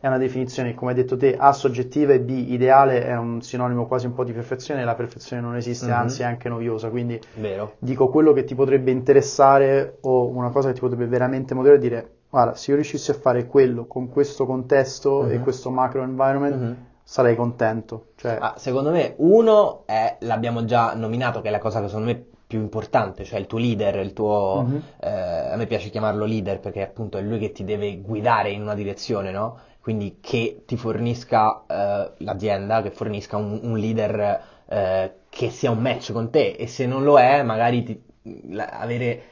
è una definizione, come hai detto te, A soggettiva e B ideale è un sinonimo quasi un po' di perfezione, la perfezione non esiste, mm-hmm. anzi è anche noviosa, quindi Vero. dico quello che ti potrebbe interessare o una cosa che ti potrebbe veramente motivare è dire, guarda, se io riuscissi a fare quello con questo contesto mm-hmm. e questo macro environment, mm-hmm. sarei contento. Cioè... Ah, secondo me uno è, l'abbiamo già nominato, che è la cosa che secondo me più importante, cioè il tuo leader, il tuo, mm-hmm. eh, a me piace chiamarlo leader perché appunto è lui che ti deve guidare in una direzione, no? Quindi che ti fornisca eh, l'azienda, che fornisca un, un leader eh, che sia un match con te. E se non lo è magari ti, la, avere,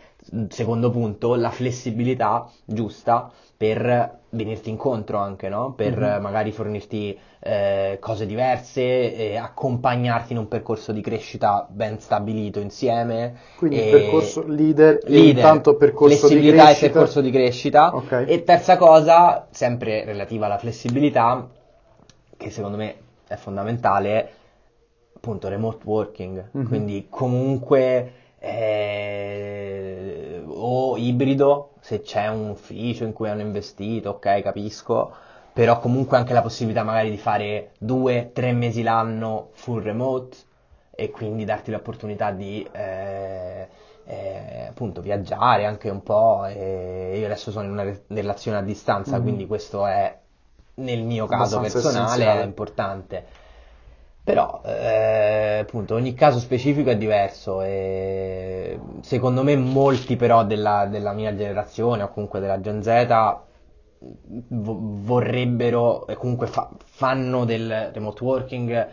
secondo punto, la flessibilità giusta per venirti incontro anche, no? Per mm-hmm. magari fornirti eh, cose diverse, accompagnarti in un percorso di crescita ben stabilito insieme. Quindi e... percorso leader, leader intanto percorso di crescita. e percorso di crescita. Okay. E terza cosa, sempre relativa alla flessibilità, che secondo me è fondamentale, appunto remote working, mm-hmm. quindi comunque eh, o ibrido se c'è un ufficio in cui hanno investito, ok, capisco, però comunque anche la possibilità magari di fare due, tre mesi l'anno full remote e quindi darti l'opportunità di eh, eh, appunto viaggiare anche un po'. io adesso sono in una re- relazione a distanza, mm-hmm. quindi questo è nel mio caso personale essenziale. è importante. Però, eh, appunto, ogni caso specifico è diverso e secondo me molti però della, della mia generazione o comunque della Gen Z vorrebbero e comunque fa- fanno del remote working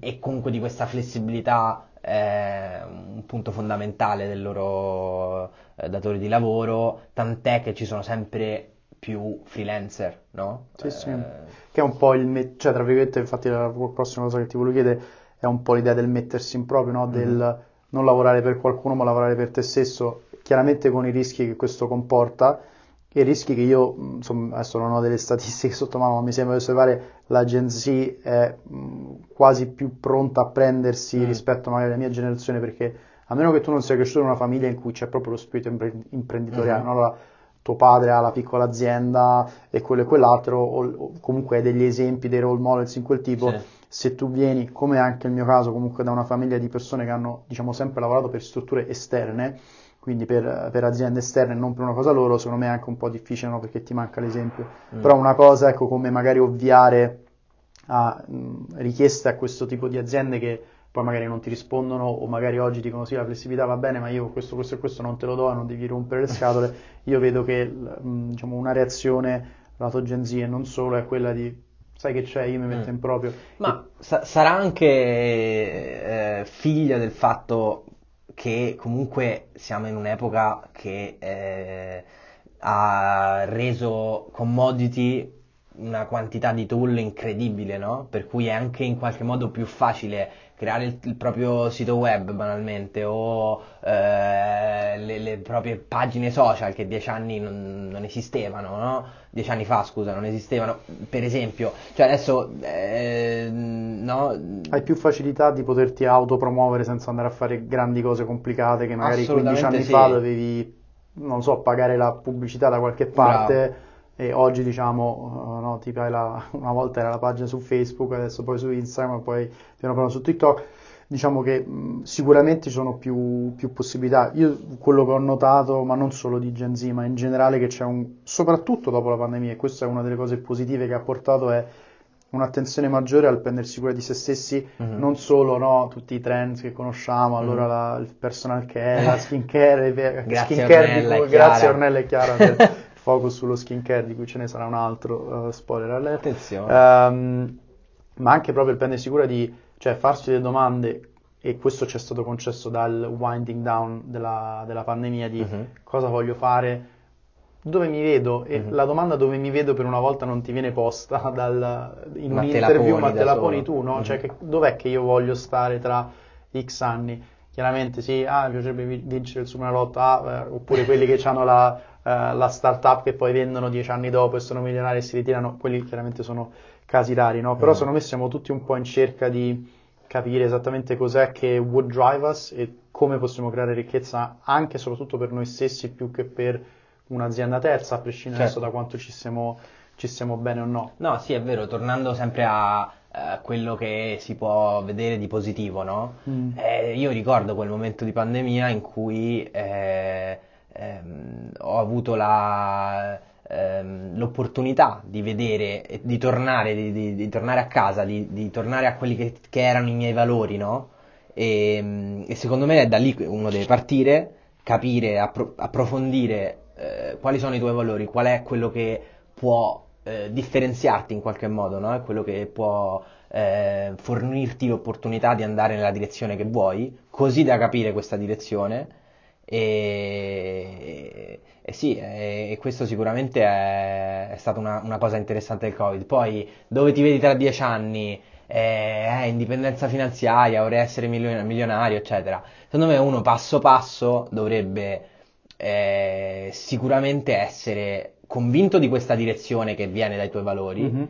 e comunque di questa flessibilità eh, un punto fondamentale del loro eh, datore di lavoro, tant'è che ci sono sempre più freelancer, no? Sì, sì. Eh... Che è un po' il, me- cioè tra virgolette, infatti la prossima cosa che ti voglio chiedere è un po' l'idea del mettersi in proprio, no? Del mm-hmm. non lavorare per qualcuno ma lavorare per te stesso, chiaramente con i rischi che questo comporta, i rischi che io, insomma, adesso non ho delle statistiche sotto mano, ma mi sembra di osservare la Gen Z è mh, quasi più pronta a prendersi mm. rispetto magari alla mia generazione, perché a meno che tu non sia cresciuto in una famiglia in cui c'è proprio lo spirito imprenditoriale, mm-hmm. allora tuo padre ha la piccola azienda e quello e quell'altro, o, o comunque hai degli esempi, dei role models in quel tipo, sì. se tu vieni, come anche il mio caso, comunque da una famiglia di persone che hanno, diciamo, sempre lavorato per strutture esterne, quindi per, per aziende esterne e non per una cosa loro, secondo me è anche un po' difficile, no? perché ti manca l'esempio. Mm. Però una cosa, ecco, come magari ovviare a mh, richieste a questo tipo di aziende che poi magari non ti rispondono o magari oggi dicono sì la flessibilità va bene ma io questo, questo e questo non te lo do e non devi rompere le scatole, io vedo che diciamo, una reazione lato Gen Z e non solo è quella di sai che c'è, io mi metto mm. in proprio. Ma e... sa- sarà anche eh, figlia del fatto che comunque siamo in un'epoca che eh, ha reso commodity una quantità di tool incredibile, no? Per cui è anche in qualche modo più facile creare il, il proprio sito web banalmente o eh, le, le, proprie pagine social che dieci anni non, non, esistevano, no? Dieci anni fa, scusa, non esistevano, per esempio. Cioè adesso, eh, no? Hai più facilità di poterti autopromuovere senza andare a fare grandi cose complicate che magari 15 anni sì. fa dovevi, non so, pagare la pubblicità da qualche parte. Bravo e oggi diciamo, uh, no, tipo la, una volta era la pagina su Facebook, adesso poi su Instagram, poi piano piano su TikTok, diciamo che mh, sicuramente ci sono più, più, possibilità. Io quello che ho notato, ma non solo di Gen Z, ma in generale che c'è un, soprattutto dopo la pandemia, e questa è una delle cose positive che ha portato, è un'attenzione maggiore al prendersi cura di se stessi, mm-hmm. non solo no, tutti i trend che conosciamo, allora mm-hmm. la, il personal care, la skin care, grazie skin care Ornella, di, grazie Ornella e Chiara per, focus sullo skincare di cui ce ne sarà un altro, uh, spoiler alert. Attenzione. Um, ma anche proprio il prendersi cura di cioè, farsi delle domande, e questo ci è stato concesso dal winding down della, della pandemia, di uh-huh. cosa voglio fare, dove mi vedo, e uh-huh. la domanda dove mi vedo per una volta non ti viene posta dal, in ma un interview, ma te la poni tu, no? Uh-huh. Cioè, che, dov'è che io voglio stare tra X anni? Chiaramente sì, ah, mi piacerebbe vincere il Superenalotto, ah, eh, oppure quelli che hanno la la startup che poi vendono dieci anni dopo e sono milionari e si ritirano, quelli chiaramente sono casi rari, no? Però mm. secondo me siamo tutti un po' in cerca di capire esattamente cos'è che would drive us e come possiamo creare ricchezza anche e soprattutto per noi stessi più che per un'azienda terza, a prescindere certo. da quanto ci siamo, ci siamo bene o no. No, sì, è vero, tornando sempre a uh, quello che si può vedere di positivo, no? Mm. Eh, io ricordo quel momento di pandemia in cui eh, ehm, ho avuto la, ehm, l'opportunità di vedere, di tornare, di, di, di tornare a casa, di, tornare a quelli che, che, erano i miei valori, no? E, ehm, e, secondo me da lì uno deve partire, capire, appro- approfondire eh, quali sono i tuoi valori, qual è quello che può eh, differenziarti in qualche modo, no? È quello che può eh, fornirti l'opportunità di andare nella direzione che vuoi, così da capire questa direzione e, e sì, e, e, questo sicuramente è, è stata una, una, cosa interessante del Covid. Poi, dove ti vedi tra dieci anni? Eh, eh, indipendenza finanziaria, vorrei essere milionario, eccetera. Secondo me uno passo passo dovrebbe eh, sicuramente essere convinto di questa direzione che viene dai tuoi valori mm-hmm.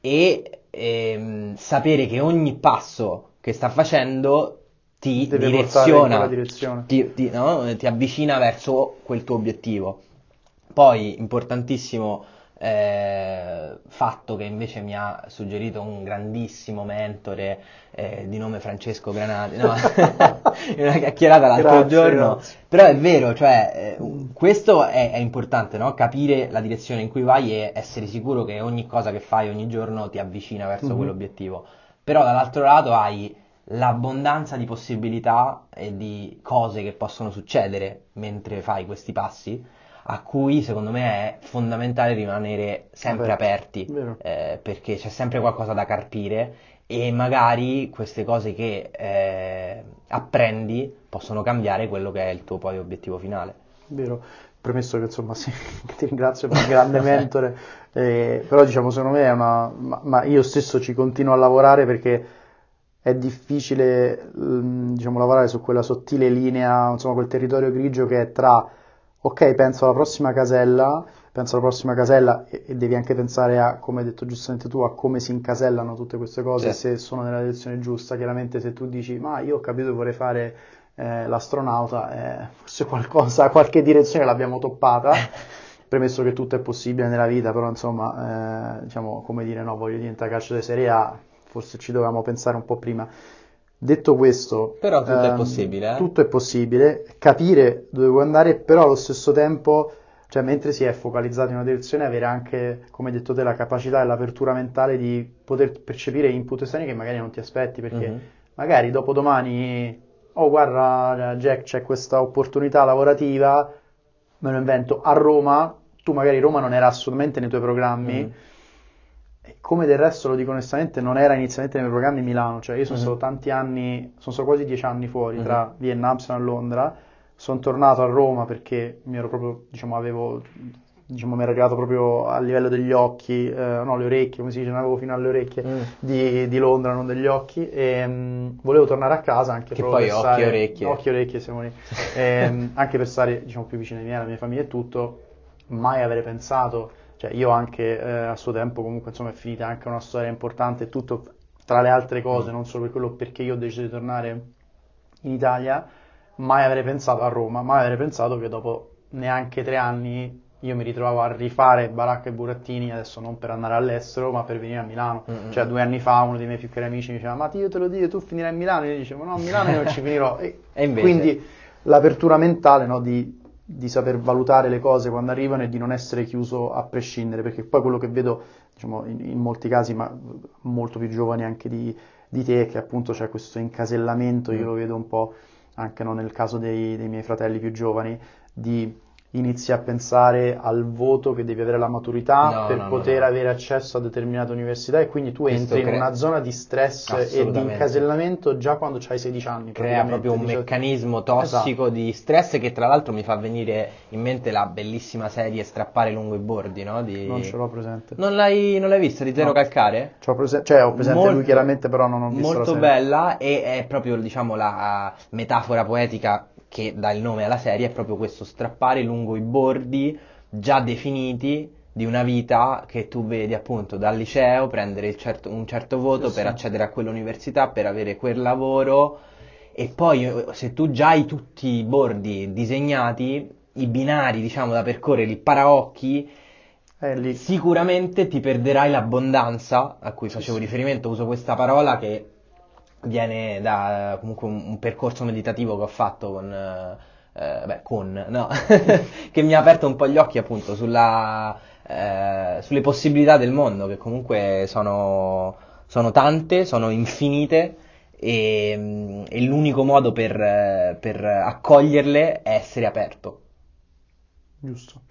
e ehm, sapere che ogni passo che sta facendo ti direziona, ti, ti, no? ti, avvicina verso quel tuo obiettivo. Poi, importantissimo eh, fatto che invece mi ha suggerito un grandissimo mentore eh, di nome Francesco Granati, no? in una chiacchierata l'altro grazie, giorno, grazie. però è vero, cioè, eh, questo è, è importante, no? capire la direzione in cui vai e essere sicuro che ogni cosa che fai ogni giorno ti avvicina verso mm-hmm. quell'obiettivo. Però dall'altro lato hai l'abbondanza di possibilità e di cose che possono succedere mentre fai questi passi, a cui secondo me è fondamentale rimanere sempre aperti, eh, perché c'è sempre qualcosa da carpire e magari queste cose che eh, apprendi possono cambiare quello che è il tuo poi obiettivo finale. Vero, premesso che insomma sì, ti ringrazio per il grande mentore, eh, però diciamo secondo me è una... Ma, ma io stesso ci continuo a lavorare perché è difficile mm, diciamo, lavorare su quella sottile linea, insomma quel territorio grigio che è tra ok, penso alla prossima casella, penso alla prossima casella e, e, devi anche pensare a, come hai detto giustamente tu, a come si incasellano tutte queste cose, sì. se sono nella direzione giusta. Chiaramente se tu dici, ma io ho capito che vorrei fare eh, l'astronauta, eh, forse qualcosa, qualche direzione l'abbiamo toppata. Premesso che tutto è possibile nella vita, però insomma, eh, diciamo, come dire, no, voglio diventare calcio di Serie A, forse ci dovevamo pensare un po' prima. Detto questo, però tutto ehm, è possibile. Eh? Tutto è possibile, capire dove vuoi andare, però allo stesso tempo, cioè mentre si è focalizzato in una direzione, avere anche, come detto te, la capacità e l'apertura mentale di poter percepire input esterni che magari non ti aspetti, perché mm-hmm. magari dopo domani, oh guarda Jack, c'è questa opportunità lavorativa, me lo invento, a Roma, tu magari Roma non era assolutamente nei tuoi programmi, Mm. E come del resto lo dico onestamente, non era inizialmente nei miei programmi Milano, cioè io sono Mhm. stato tanti anni, sono stato quasi dieci anni fuori Mhm. tra Vienna, Amsterdam e Londra, sono tornato a Roma perché mi ero proprio, diciamo, avevo, diciamo, mi era arrivato proprio a livello degli occhi, eh, no, le orecchie, come si dice, non avevo fino alle orecchie Mm. di, di Londra, non degli occhi, e mh, volevo tornare a casa anche Che poi per occhi stare, e orecchie. occhi e orecchie siamo lì, Ehm, anche per stare, diciamo, più vicino ai miei, alla mia famiglia e tutto, mai avrei pensato, cioè io anche eh, a suo tempo comunque insomma è finita anche una storia importante e tutto, tra le altre cose, Mm. non solo per quello perché io ho deciso di tornare in Italia, mai avrei pensato a Roma, mai avrei pensato che dopo neanche tre anni io mi ritrovavo a rifare Baracca e Burattini, adesso non per andare all'estero, ma per venire a Milano. Mm-mm. Cioè due anni fa uno dei miei più cari amici mi diceva, ma io te lo dico, tu finirai a Milano, io dicevo, no, a Milano io non ci finirò. E, E invece? Quindi l'apertura mentale no, di, di saper valutare le cose quando arrivano e di non essere chiuso a prescindere, perché poi quello che vedo, diciamo, in, in molti casi, ma molto più giovani anche di, di te, che appunto c'è questo incasellamento, io Mm. lo vedo un po' anche no, nel caso dei, dei miei fratelli più giovani, di inizi a pensare al voto che devi avere la maturità No, per no, poter no. avere accesso a determinate università e quindi tu Questo entri in crea- una zona di stress e di incasellamento già quando hai 16 anni. Crea proprio un dice- meccanismo tossico Esatto. di stress che tra l'altro mi fa venire in mente la bellissima serie Strappare lungo i bordi, no? Di- Non ce l'ho presente. Non l'hai, non l'hai vista di Zero. Calcare? C'ho prese- cioè, ho presente Molto- lui chiaramente, però non ho visto Molto bella e è proprio diciamo la metafora poetica che dà il nome alla serie, è proprio questo strappare lungo i bordi già definiti di una vita che tu vedi appunto dal liceo, prendere certo- un certo voto Sì, per accedere a quell'università, per avere quel lavoro e poi eh, se tu già hai tutti i bordi disegnati, i binari diciamo da percorrere, il paraocchi, lì. Sicuramente ti perderai l'abbondanza a cui facevo sì. riferimento, uso questa parola che viene da comunque un, un percorso meditativo che ho fatto con, eh, eh, beh, con, no, che mi ha aperto un po' gli occhi appunto sulla, eh, sulle possibilità del mondo, che comunque sono, sono tante, sono infinite e, mm, e l'unico modo per, eh, per accoglierle è essere aperto. Giusto.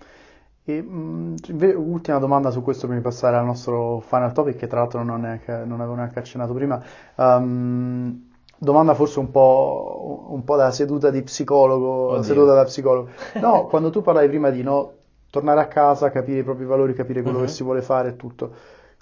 E, mh, ultima domanda su questo prima di passare al nostro final topic, che tra l'altro non, neanche- non avevo neanche accennato prima. Um, domanda forse un po', un po' da seduta di psicologo, Oddio. seduta da psicologo. No, quando tu parlavi prima di no, tornare a casa, capire i propri valori, capire quello Mhm. che si vuole fare e tutto,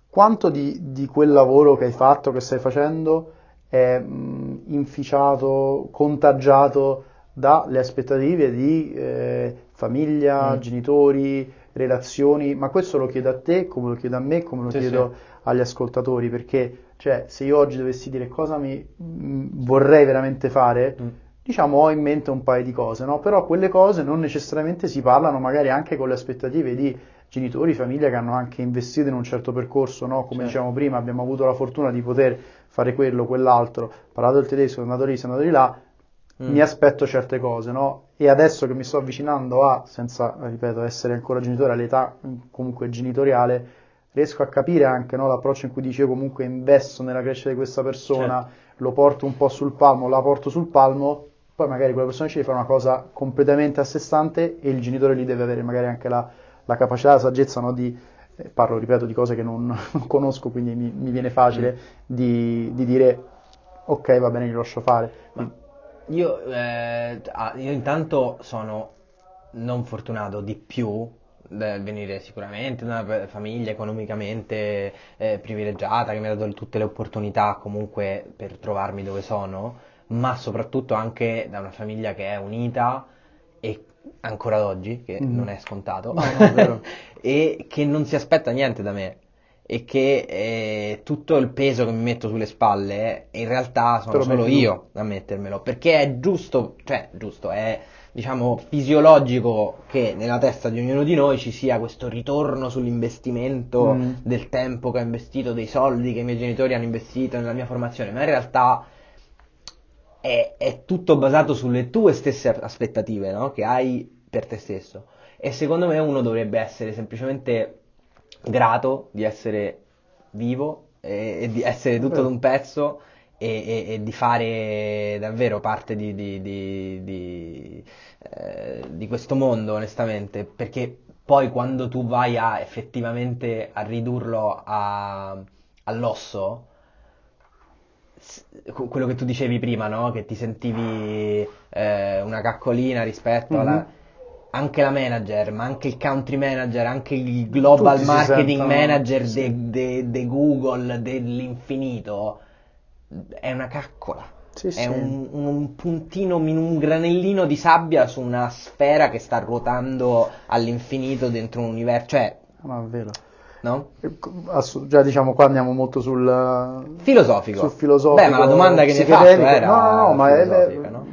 quanto di, di quel lavoro che hai fatto, che stai facendo, è mh, inficiato, contagiato dalle aspettative di eh, famiglia, Mm. genitori, relazioni, ma questo lo chiedo a te, come lo chiedo a me, come lo Sì, chiedo agli ascoltatori, perché cioè, se io oggi dovessi dire cosa mi mh, vorrei veramente fare, Mm. diciamo ho in mente un paio di cose, no? Però quelle cose non necessariamente si parlano magari anche con le aspettative di genitori, famiglia che hanno anche investito in un certo percorso, no? Come Certo. dicevamo prima, abbiamo avuto la fortuna di poter fare quello, quell'altro, parlato il tedesco, sono andato lì, sono andato di là, Mm. mi aspetto certe cose, no? E adesso che mi sto avvicinando a, senza, ripeto, essere ancora genitore, all'età mm, comunque genitoriale, riesco a capire anche, no, l'approccio in cui dice io comunque investo nella crescita di questa persona, Certo. lo porto un po' sul palmo, la porto sul palmo, poi magari quella persona ci fare una cosa completamente a sé stante e il genitore lì deve avere magari anche la, la capacità, la saggezza, no, di, eh, parlo, ripeto, di cose che non, non conosco, quindi mi, mi viene facile Mm. di, di dire ok, va bene, li lascio fare. Ma io, eh, ah, io intanto sono non fortunato di più del venire sicuramente da una famiglia economicamente eh, privilegiata che mi ha dato tutte le opportunità comunque per trovarmi dove sono, ma soprattutto anche da una famiglia che è unita e ancora ad oggi, che Mhm. non è scontato, No, no, e che non si aspetta niente da me e che eh, tutto il peso che mi metto sulle spalle in realtà sono lo solo io a mettermelo perché è giusto, cioè giusto, è diciamo fisiologico che nella testa di ognuno di noi ci sia questo ritorno sull'investimento Mm. del tempo che ho investito, dei soldi che i miei genitori hanno investito nella mia formazione, ma in realtà è, è tutto basato sulle tue stesse aspettative, no? Che hai per te stesso. E secondo me uno dovrebbe essere semplicemente grato di essere vivo e, e di essere tutto d'un pezzo e, e, e di fare davvero parte di, di, di, eh, di, questo mondo, onestamente, perché poi quando tu vai a effettivamente a ridurlo a, all'osso, quello che tu dicevi prima, no? Che ti sentivi eh, una caccolina rispetto mm-hmm. alla anche la manager, ma anche il country manager, anche il global Tutti marketing manager sì. di Google dell'infinito è una caccola. Sì, è sì. Un, un, puntino, un granellino di sabbia su una sfera che sta ruotando all'infinito dentro un universo. Cioè, no, è vero. No? Assu- già diciamo qua andiamo molto sul filosofico. Sul filosofico. Beh, ma la domanda che mi hai fatto era No, no, no, ma è, no?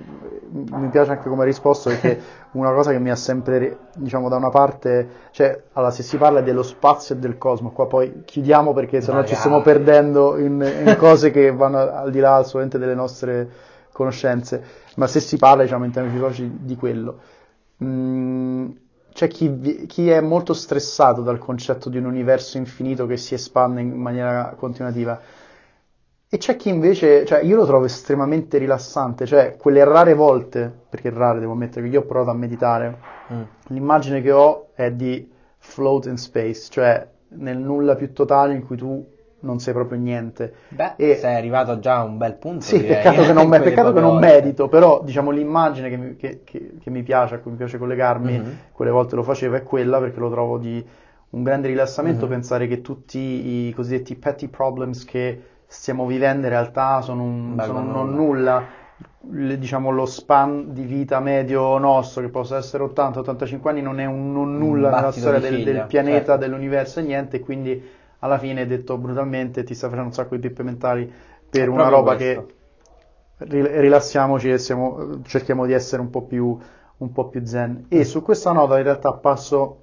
Mi piace anche come risposto perché una cosa che mi ha sempre, diciamo, da una parte, cioè, allora, se si parla dello spazio e del cosmo, qua poi chiudiamo perché sennò no, ci stiamo perdendo in, in cose che vanno al di là assolutamente delle nostre conoscenze, ma se si parla, diciamo, in termini filosofici di quello, mm, c'è chi, chi, è molto stressato dal concetto di un universo infinito che si espande in maniera continuativa e c'è chi invece, cioè io lo trovo estremamente rilassante, cioè quelle rare volte, perché rare devo ammettere che io ho provato a meditare, mm. l'immagine che ho è di float in space, cioè nel nulla più totale in cui tu non sei proprio niente. Beh, e... sei arrivato già a un bel punto. Sì, direi, peccato che non, me, peccato che non medito, però diciamo l'immagine che mi, che, che, che mi, piace, a cui mi piace collegarmi, mm-hmm. quelle volte lo facevo, è quella perché lo trovo di un grande rilassamento mm-hmm. pensare che tutti i cosiddetti petty problems che stiamo vivendo in realtà sono un, sono un non nulla. Le, diciamo lo span di vita medio nostro che possa essere 80-85 anni non è un non nulla un nella storia del, del, pianeta, certo. dell'universo e niente quindi alla fine detto brutalmente ti sta facendo un sacco di pippe mentali per è una roba questo. che rilassiamoci e siamo, cerchiamo di essere un po' più, un po più zen e su questa nota in realtà passo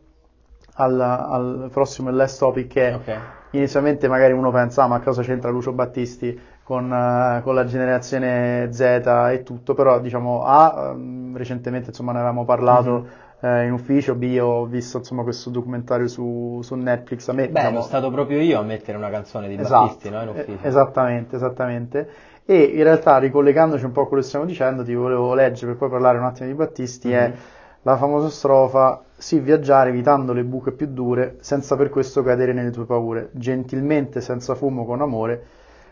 al, al prossimo last topic che okay inizialmente magari uno pensa, ah, ma cosa c'entra Lucio Battisti con, uh, con, la generazione Z e tutto, però diciamo A, um, recentemente insomma ne avevamo parlato mm-hmm. eh, in ufficio, B, ho visto insomma questo documentario su, su Netflix. A me, Beh, diciamo... sono stato proprio io a mettere una canzone di esatto, Battisti no, in ufficio. Esattamente, esattamente. E in realtà ricollegandoci un po' a quello che stiamo dicendo, ti volevo leggere per poi parlare un attimo di Battisti, mm-hmm. è la famosa strofa sì viaggiare evitando le buche più dure, senza per questo cadere nelle tue paure, gentilmente senza fumo con amore,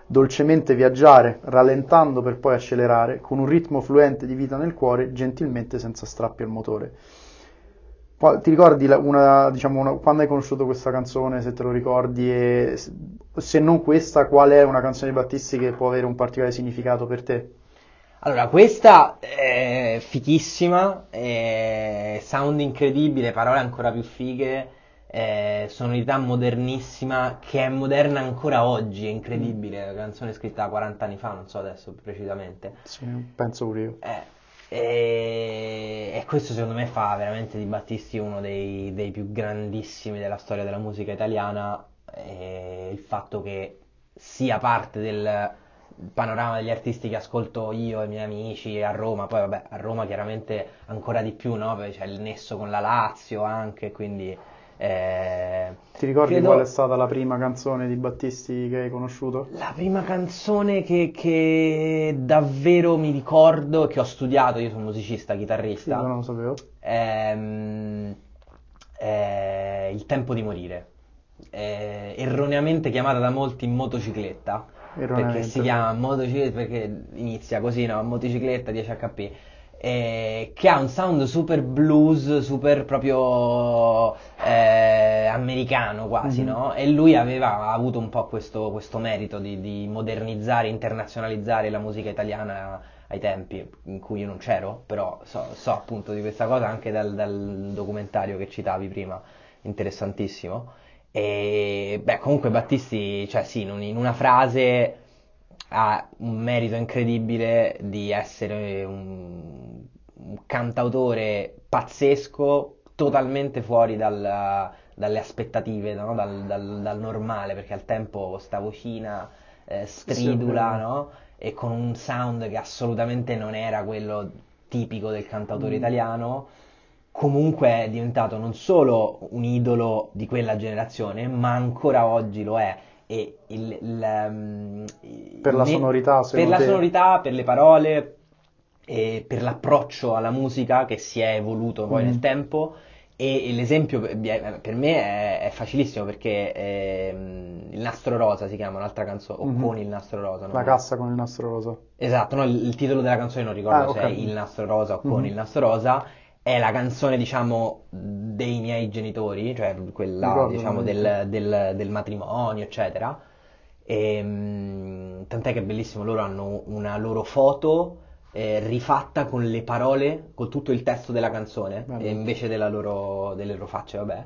dolcemente viaggiare, rallentando per poi accelerare, con un ritmo fluente di vita nel cuore, gentilmente senza strappi al motore. Ti ricordi una, diciamo, una, quando hai conosciuto questa canzone, se te lo ricordi, e se non questa, qual è una canzone di Battisti che può avere un particolare significato per te? Allora, questa è fichissima, è sound incredibile, parole ancora più fighe, è sonorità modernissima, che è moderna ancora oggi, è incredibile, la canzone scritta 40 anni fa, non so adesso precisamente. Sì, penso pure io. Eh, e, e, questo secondo me fa veramente di Battisti uno dei, dei più grandissimi della storia della musica italiana, il fatto che sia parte del panorama degli artisti che ascolto io e i miei amici a Roma, poi vabbè a Roma chiaramente ancora di più, no? Perché c'è il nesso con la Lazio anche, quindi... Eh, Ti ricordi credo... qual è stata la prima canzone di Battisti che hai conosciuto? La prima canzone che, che davvero mi ricordo, che ho studiato, io sono musicista, chitarrista. Sì, non lo sapevo. È, è Il tempo di morire. È erroneamente chiamata da molti motocicletta perché si chiama motocicletta perché inizia così, no? Motocicletta 10 HP. Eh, che ha un sound super blues, super proprio eh, americano quasi, mm-hmm. no? E lui aveva avuto un po' questo, questo merito di, di, modernizzare, internazionalizzare la musica italiana ai tempi in cui io non c'ero, però so, so appunto di questa cosa anche dal, dal documentario che citavi prima, interessantissimo. E beh, comunque Battisti, cioè sì, in una frase ha un merito incredibile di essere un, un cantautore pazzesco, totalmente fuori dal, dalle aspettative, no? dal, dal, dal, normale, perché al tempo sta vocina eh, stridula, sì, no? E con un sound che assolutamente non era quello tipico del cantautore mm. italiano comunque è diventato non solo un idolo di quella generazione, ma ancora oggi lo è. e il, il, um, per la ne- sonorità, per la te? sonorità, per le parole e per l'approccio alla musica che si è evoluto poi Mhm. nel tempo. E l'esempio per me è, è facilissimo perché ehm, Il nastro rosa si chiama un'altra canzone, o Mhm. con il nastro rosa. non La cassa con il nastro rosa. Esatto, no, il, il titolo della canzone non ricordo Ah, se ok. è Il nastro rosa o con Mhm. il nastro rosa. È la canzone, diciamo, dei miei genitori, cioè quella, Ricordo, diciamo, del, del- del matrimonio, eccetera. E, mm, tant'è che è bellissimo, loro hanno una loro foto eh, rifatta con le parole, con tutto il testo della canzone, Bello. e invece della loro- delle loro facce, vabbè.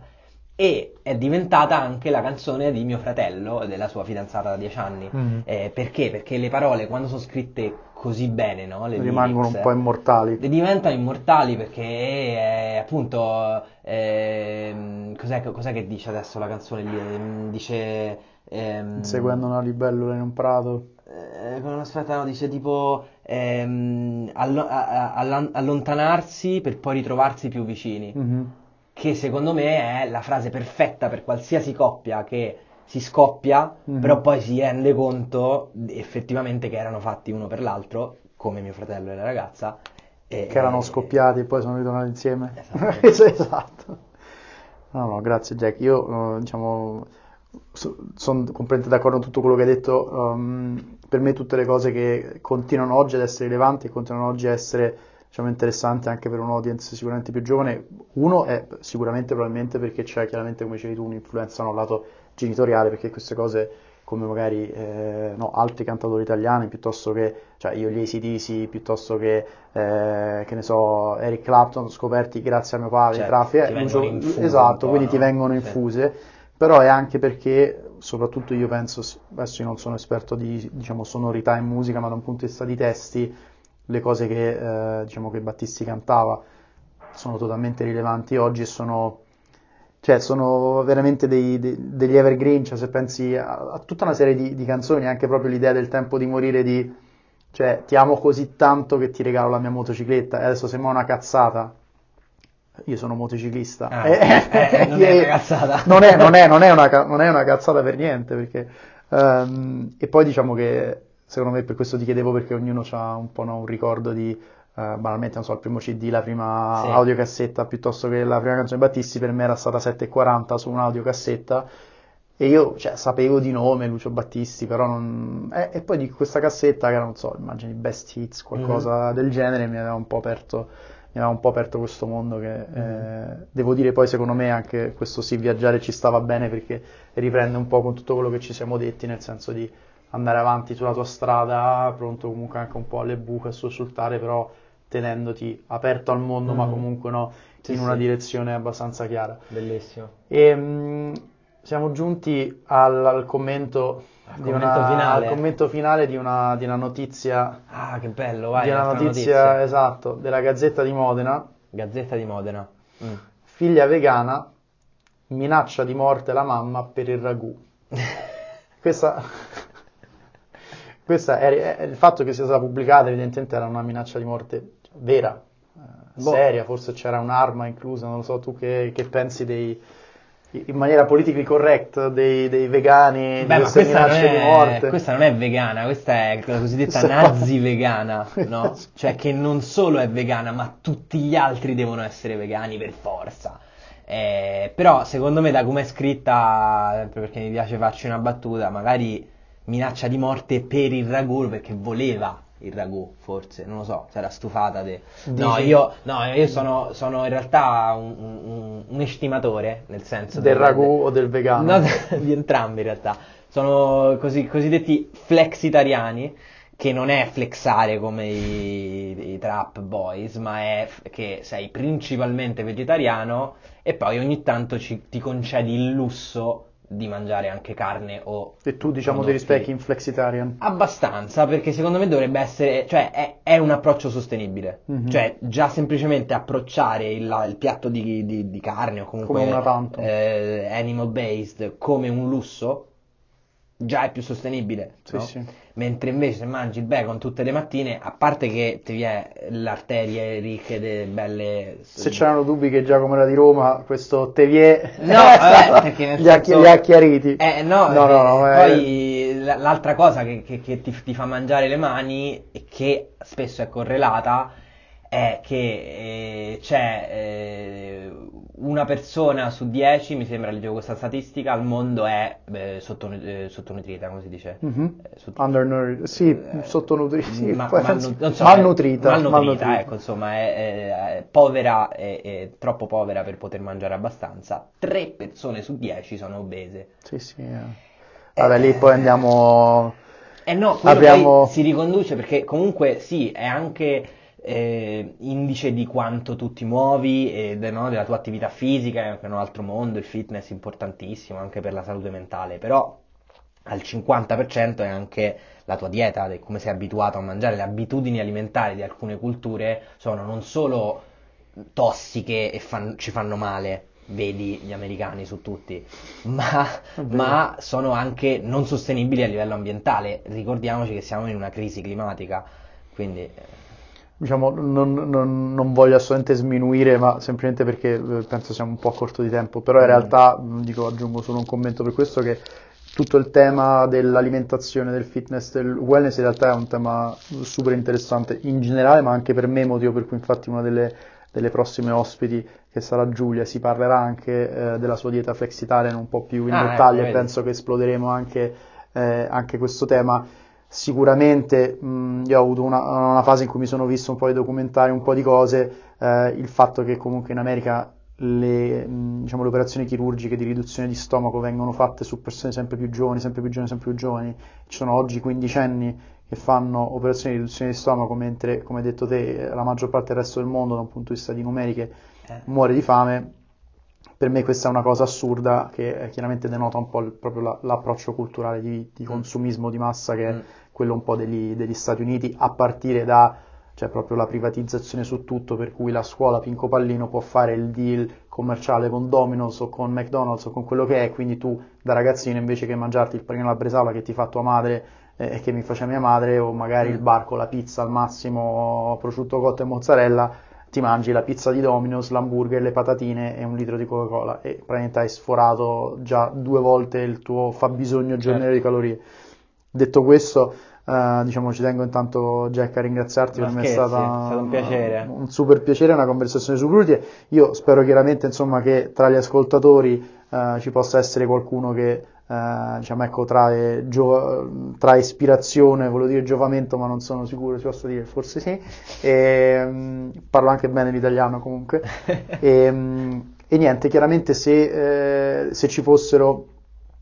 E è diventata anche la canzone di mio fratello e della sua fidanzata da dieci anni. Mhm. Eh, perché? Perché le parole, quando sono scritte così bene, no? Le Rimangono lyrics, un po' immortali. e diventano immortali perché eh, appunto ehm, cos'è, che- cos'è che dice adesso la canzone lì? Ehm, Dice ehm, Seguendo una libellula in un prato. eh, aspetta, no, dice tipo ehm, allo- a- a- allontanarsi per poi ritrovarsi più vicini, Mhm. che secondo me è la frase perfetta per qualsiasi coppia che si scoppia, Mhm. però poi si rende conto effettivamente che erano fatti uno per l'altro, come mio fratello e la ragazza. e- Che erano scoppiati e poi sono ritornati insieme. Esatto. esatto. No, no, grazie Jack. Io, eh, diciamo, sono completamente d'accordo con tutto quello che hai detto. Um, per me tutte le cose che continuano oggi ad essere rilevanti e continuano oggi a essere, diciamo, interessanti anche per un audience sicuramente più giovane. Uno è sicuramente probabilmente perché c'è chiaramente, come dicevi tu, un'influenza no, lato genitoriale, perché queste cose come magari eh, no, altri cantatori italiani, piuttosto che cioè io gli ACDC, piuttosto che, eh, che ne so, Eric Clapton, scoperti grazie a mio padre, Certo, Trafi, eh, ti vengono infuse un esatto, quindi ti no? vengono Sì. infuse, però è anche perché, soprattutto io penso, adesso io non sono esperto di diciamo, sonorità in musica, ma da un punto di vista di testi, le cose che, eh, diciamo, che Battisti cantava sono totalmente rilevanti oggi e sono, cioè, sono veramente dei- dei- degli evergreen, cioè se pensi a, a tutta una serie di, di canzoni, anche proprio l'idea del tempo di morire di, cioè, ti amo così tanto che ti regalo la mia motocicletta, e adesso sembra una cazzata, io sono motociclista, Ah, E- eh, non è una cazzata. non è, non è- non è una, non è una cazzata per niente, perché, ehm, e poi diciamo che, secondo me, per questo ti chiedevo, perché ognuno ha un po' no, un ricordo di, eh, banalmente, non so, il primo CD, la prima Sì. audiocassetta, piuttosto che la prima canzone di Battisti, per me era stata 7.40 su un'audiocassetta, e io, cioè, sapevo di nome Lucio Battisti, però non... E, e poi di questa cassetta, che era, non so, immagini Best Hits, qualcosa del genere, mi aveva un po' aperto, mi aveva un po' aperto questo mondo che, eh, devo dire, poi secondo me anche questo sì, viaggiare ci stava bene perché riprende un po' con tutto quello che ci siamo detti, nel senso di andare avanti sulla tua strada, pronto comunque anche un po' alle buche a sussultare, però tenendoti aperto al mondo, ma Mhm. comunque no, Sì, in una sì. direzione abbastanza chiara. Bellissimo. E mh, siamo giunti al, al commento, di commento una, finale. al commento finale di una, di una notizia, Ah, che bello, vai, di una notizia, notizia. esatto, della Gazzetta di Modena. Gazzetta di Modena. Mm. Figlia vegana, minaccia di morte la mamma per il ragù. Questa, questa è, è- il fatto che sia stata pubblicata evidentemente era una minaccia di morte vera, Boh. seria, forse c'era un'arma inclusa, non lo so, tu che, che pensi dei, in maniera politically correct dei, dei vegani, di Beh, ma queste questa non, minacce di è, morte? questa non è vegana, questa è la cosiddetta nazi vegana, no? Cioè che non solo è vegana, ma tutti gli altri devono essere vegani per forza. Eh, però secondo me da come è scritta, sempre perché mi piace farci una battuta, magari minaccia di morte per il ragù perché voleva il ragù, forse, non lo so, era stufata de... No, io, no, io sono, sono in realtà un, un- un estimatore, nel senso Del ragù o del vegano? No, di entrambi in realtà. Sono così, cosiddetti flexitariani, che non è flexare come i, i trap boys, ma è f- che sei principalmente vegetariano e poi ogni tanto ci- ti concedi il lusso di mangiare anche carne o E tu diciamo ti prodotti- rispecchi in flexitarian? Abbastanza, perché secondo me dovrebbe essere, cioè è, è un approccio sostenibile, Mhm. cioè già semplicemente approcciare il, il piatto di, di- di carne o comunque Come una tanto. eh, animal based come un lusso già è più sostenibile, Sì, no? sì. Mentre invece se mangi il bacon tutte le mattine, a parte che ti viene le arterie ricche de belle... Se c'erano dubbi che Giacomo era di Roma, questo Tevier No, vabbè, perché nel li, ha, senso- li ha chiariti. Eh, no, no, no, no, eh, eh, poi l'altra cosa che, che- che ti, ti fa mangiare le mani e che spesso è correlata è che eh, c'è eh, una persona su dieci, mi sembra, leggevo questa statistica, al mondo è eh, sottonu- eh, sottonutrita, come si dice? Mhm. Eh, sott- Undernourished, sì, eh, sottonutrita, sì, ma- penso- non so, malnutrita, malnutrita, malnutrita. ecco, insomma, è, è- è povera, è, è troppo povera per poter mangiare abbastanza. Tre persone su dieci sono obese. Sì, sì. Vabbè, lì poi andiamo... Eh no, quello poi si riconduce perché comunque sì, è anche eh, indice di quanto tu ti muovi e no, della tua attività fisica, è anche un altro mondo, il fitness è importantissimo anche per la salute mentale, però al 50% è anche la tua dieta, come sei abituato a mangiare, le abitudini alimentari di alcune culture sono non solo tossiche e fan- ci fanno male, vedi gli americani su tutti, ma, ma sono anche non sostenibili a livello ambientale. Ricordiamoci che siamo in una crisi climatica, quindi eh, Diciamo, non, non- non voglio assolutamente sminuire, ma semplicemente perché eh, penso siamo un po' a corto di tempo, però in Mm. realtà, mh, dico, aggiungo solo un commento per questo, che tutto il tema dell'alimentazione, del fitness, del wellness in realtà è un tema super interessante in generale, ma anche per me, motivo per cui infatti una delle, delle prossime ospiti, che sarà Giulia, si parlerà anche eh, della sua dieta flexitarian un po' più in Ah, dettaglio ecco, e vedi. penso che esploderemo anche, eh, anche questo tema. Sicuramente mh, io ho avuto una, una fase in cui mi sono visto un po' di documentari, un po' di cose, eh, il fatto che comunque in America le, mh, diciamo, le operazioni chirurgiche di riduzione di stomaco vengono fatte su persone sempre più giovani, sempre più giovani, sempre più giovani. Ci sono oggi quindicenni che fanno operazioni di riduzione di stomaco, mentre, come hai detto te, la maggior parte del resto del mondo, da un punto di vista di numeriche, eh, muore di fame. Per me questa è una cosa assurda che eh, chiaramente denota un po' il- proprio la- l'approccio culturale di, di consumismo di massa che Mm. Quello un po' degli, degli Stati Uniti, a partire da cioè proprio la privatizzazione su tutto, per cui la scuola Pinco Pallino può fare il deal commerciale con Domino's o con McDonald's o con quello che è, quindi tu da ragazzino invece che mangiarti il panino alla bresaola che ti fa tua madre eh, e che mi faceva mia madre, o magari il Mm. bar con la pizza al massimo, prosciutto cotto e mozzarella, ti mangi la pizza di Domino's, l'hamburger, le patatine e un litro di Coca-Cola e praticamente hai sforato già due volte il tuo fabbisogno giornaliero di calorie. Detto questo, eh, diciamo, ci tengo intanto Jack a ringraziarti, Ma per me è scherzi, stata è stato un piacere. un super piacere, una conversazione super utile. Io spero chiaramente insomma, che tra gli ascoltatori eh, ci possa essere qualcuno che eh, diciamo, ecco, trae, gio- trae ispirazione, volevo dire giovamento, ma non sono sicuro, si possa dire, forse sì. E, mm, parlo anche bene l'italiano comunque. E, mm, e niente, chiaramente se, eh, se ci fossero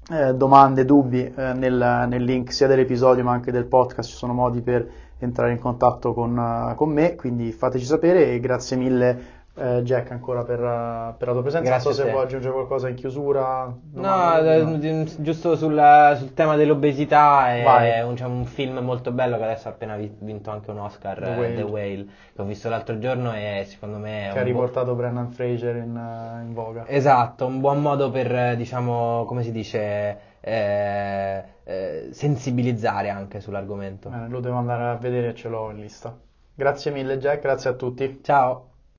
eh, domande, dubbi eh, nel, nel link sia dell'episodio ma anche del podcast, ci sono modi per entrare in contatto con, eh, con me, quindi fateci sapere e grazie mille eh, Jack ancora per, eh, per la tua presenza. Grazie non so se vuoi aggiungere qualcosa in chiusura. No, eh, no. di- giusto sulla- sul tema dell'obesità è Vai. un, c'è un film molto bello che adesso ha appena vi- vinto anche un Oscar, The eh, Whale. The Whale, che ho visto l'altro giorno e secondo me Che ha riportato Brennan Fraser in, eh, in voga. Esatto, un buon modo per, eh, diciamo, come si dice, eh, eh, sensibilizzare anche sull'argomento. Eh, lo devo andare a vedere ce l'ho in lista. Grazie mille Jack, grazie a tutti. Ciao!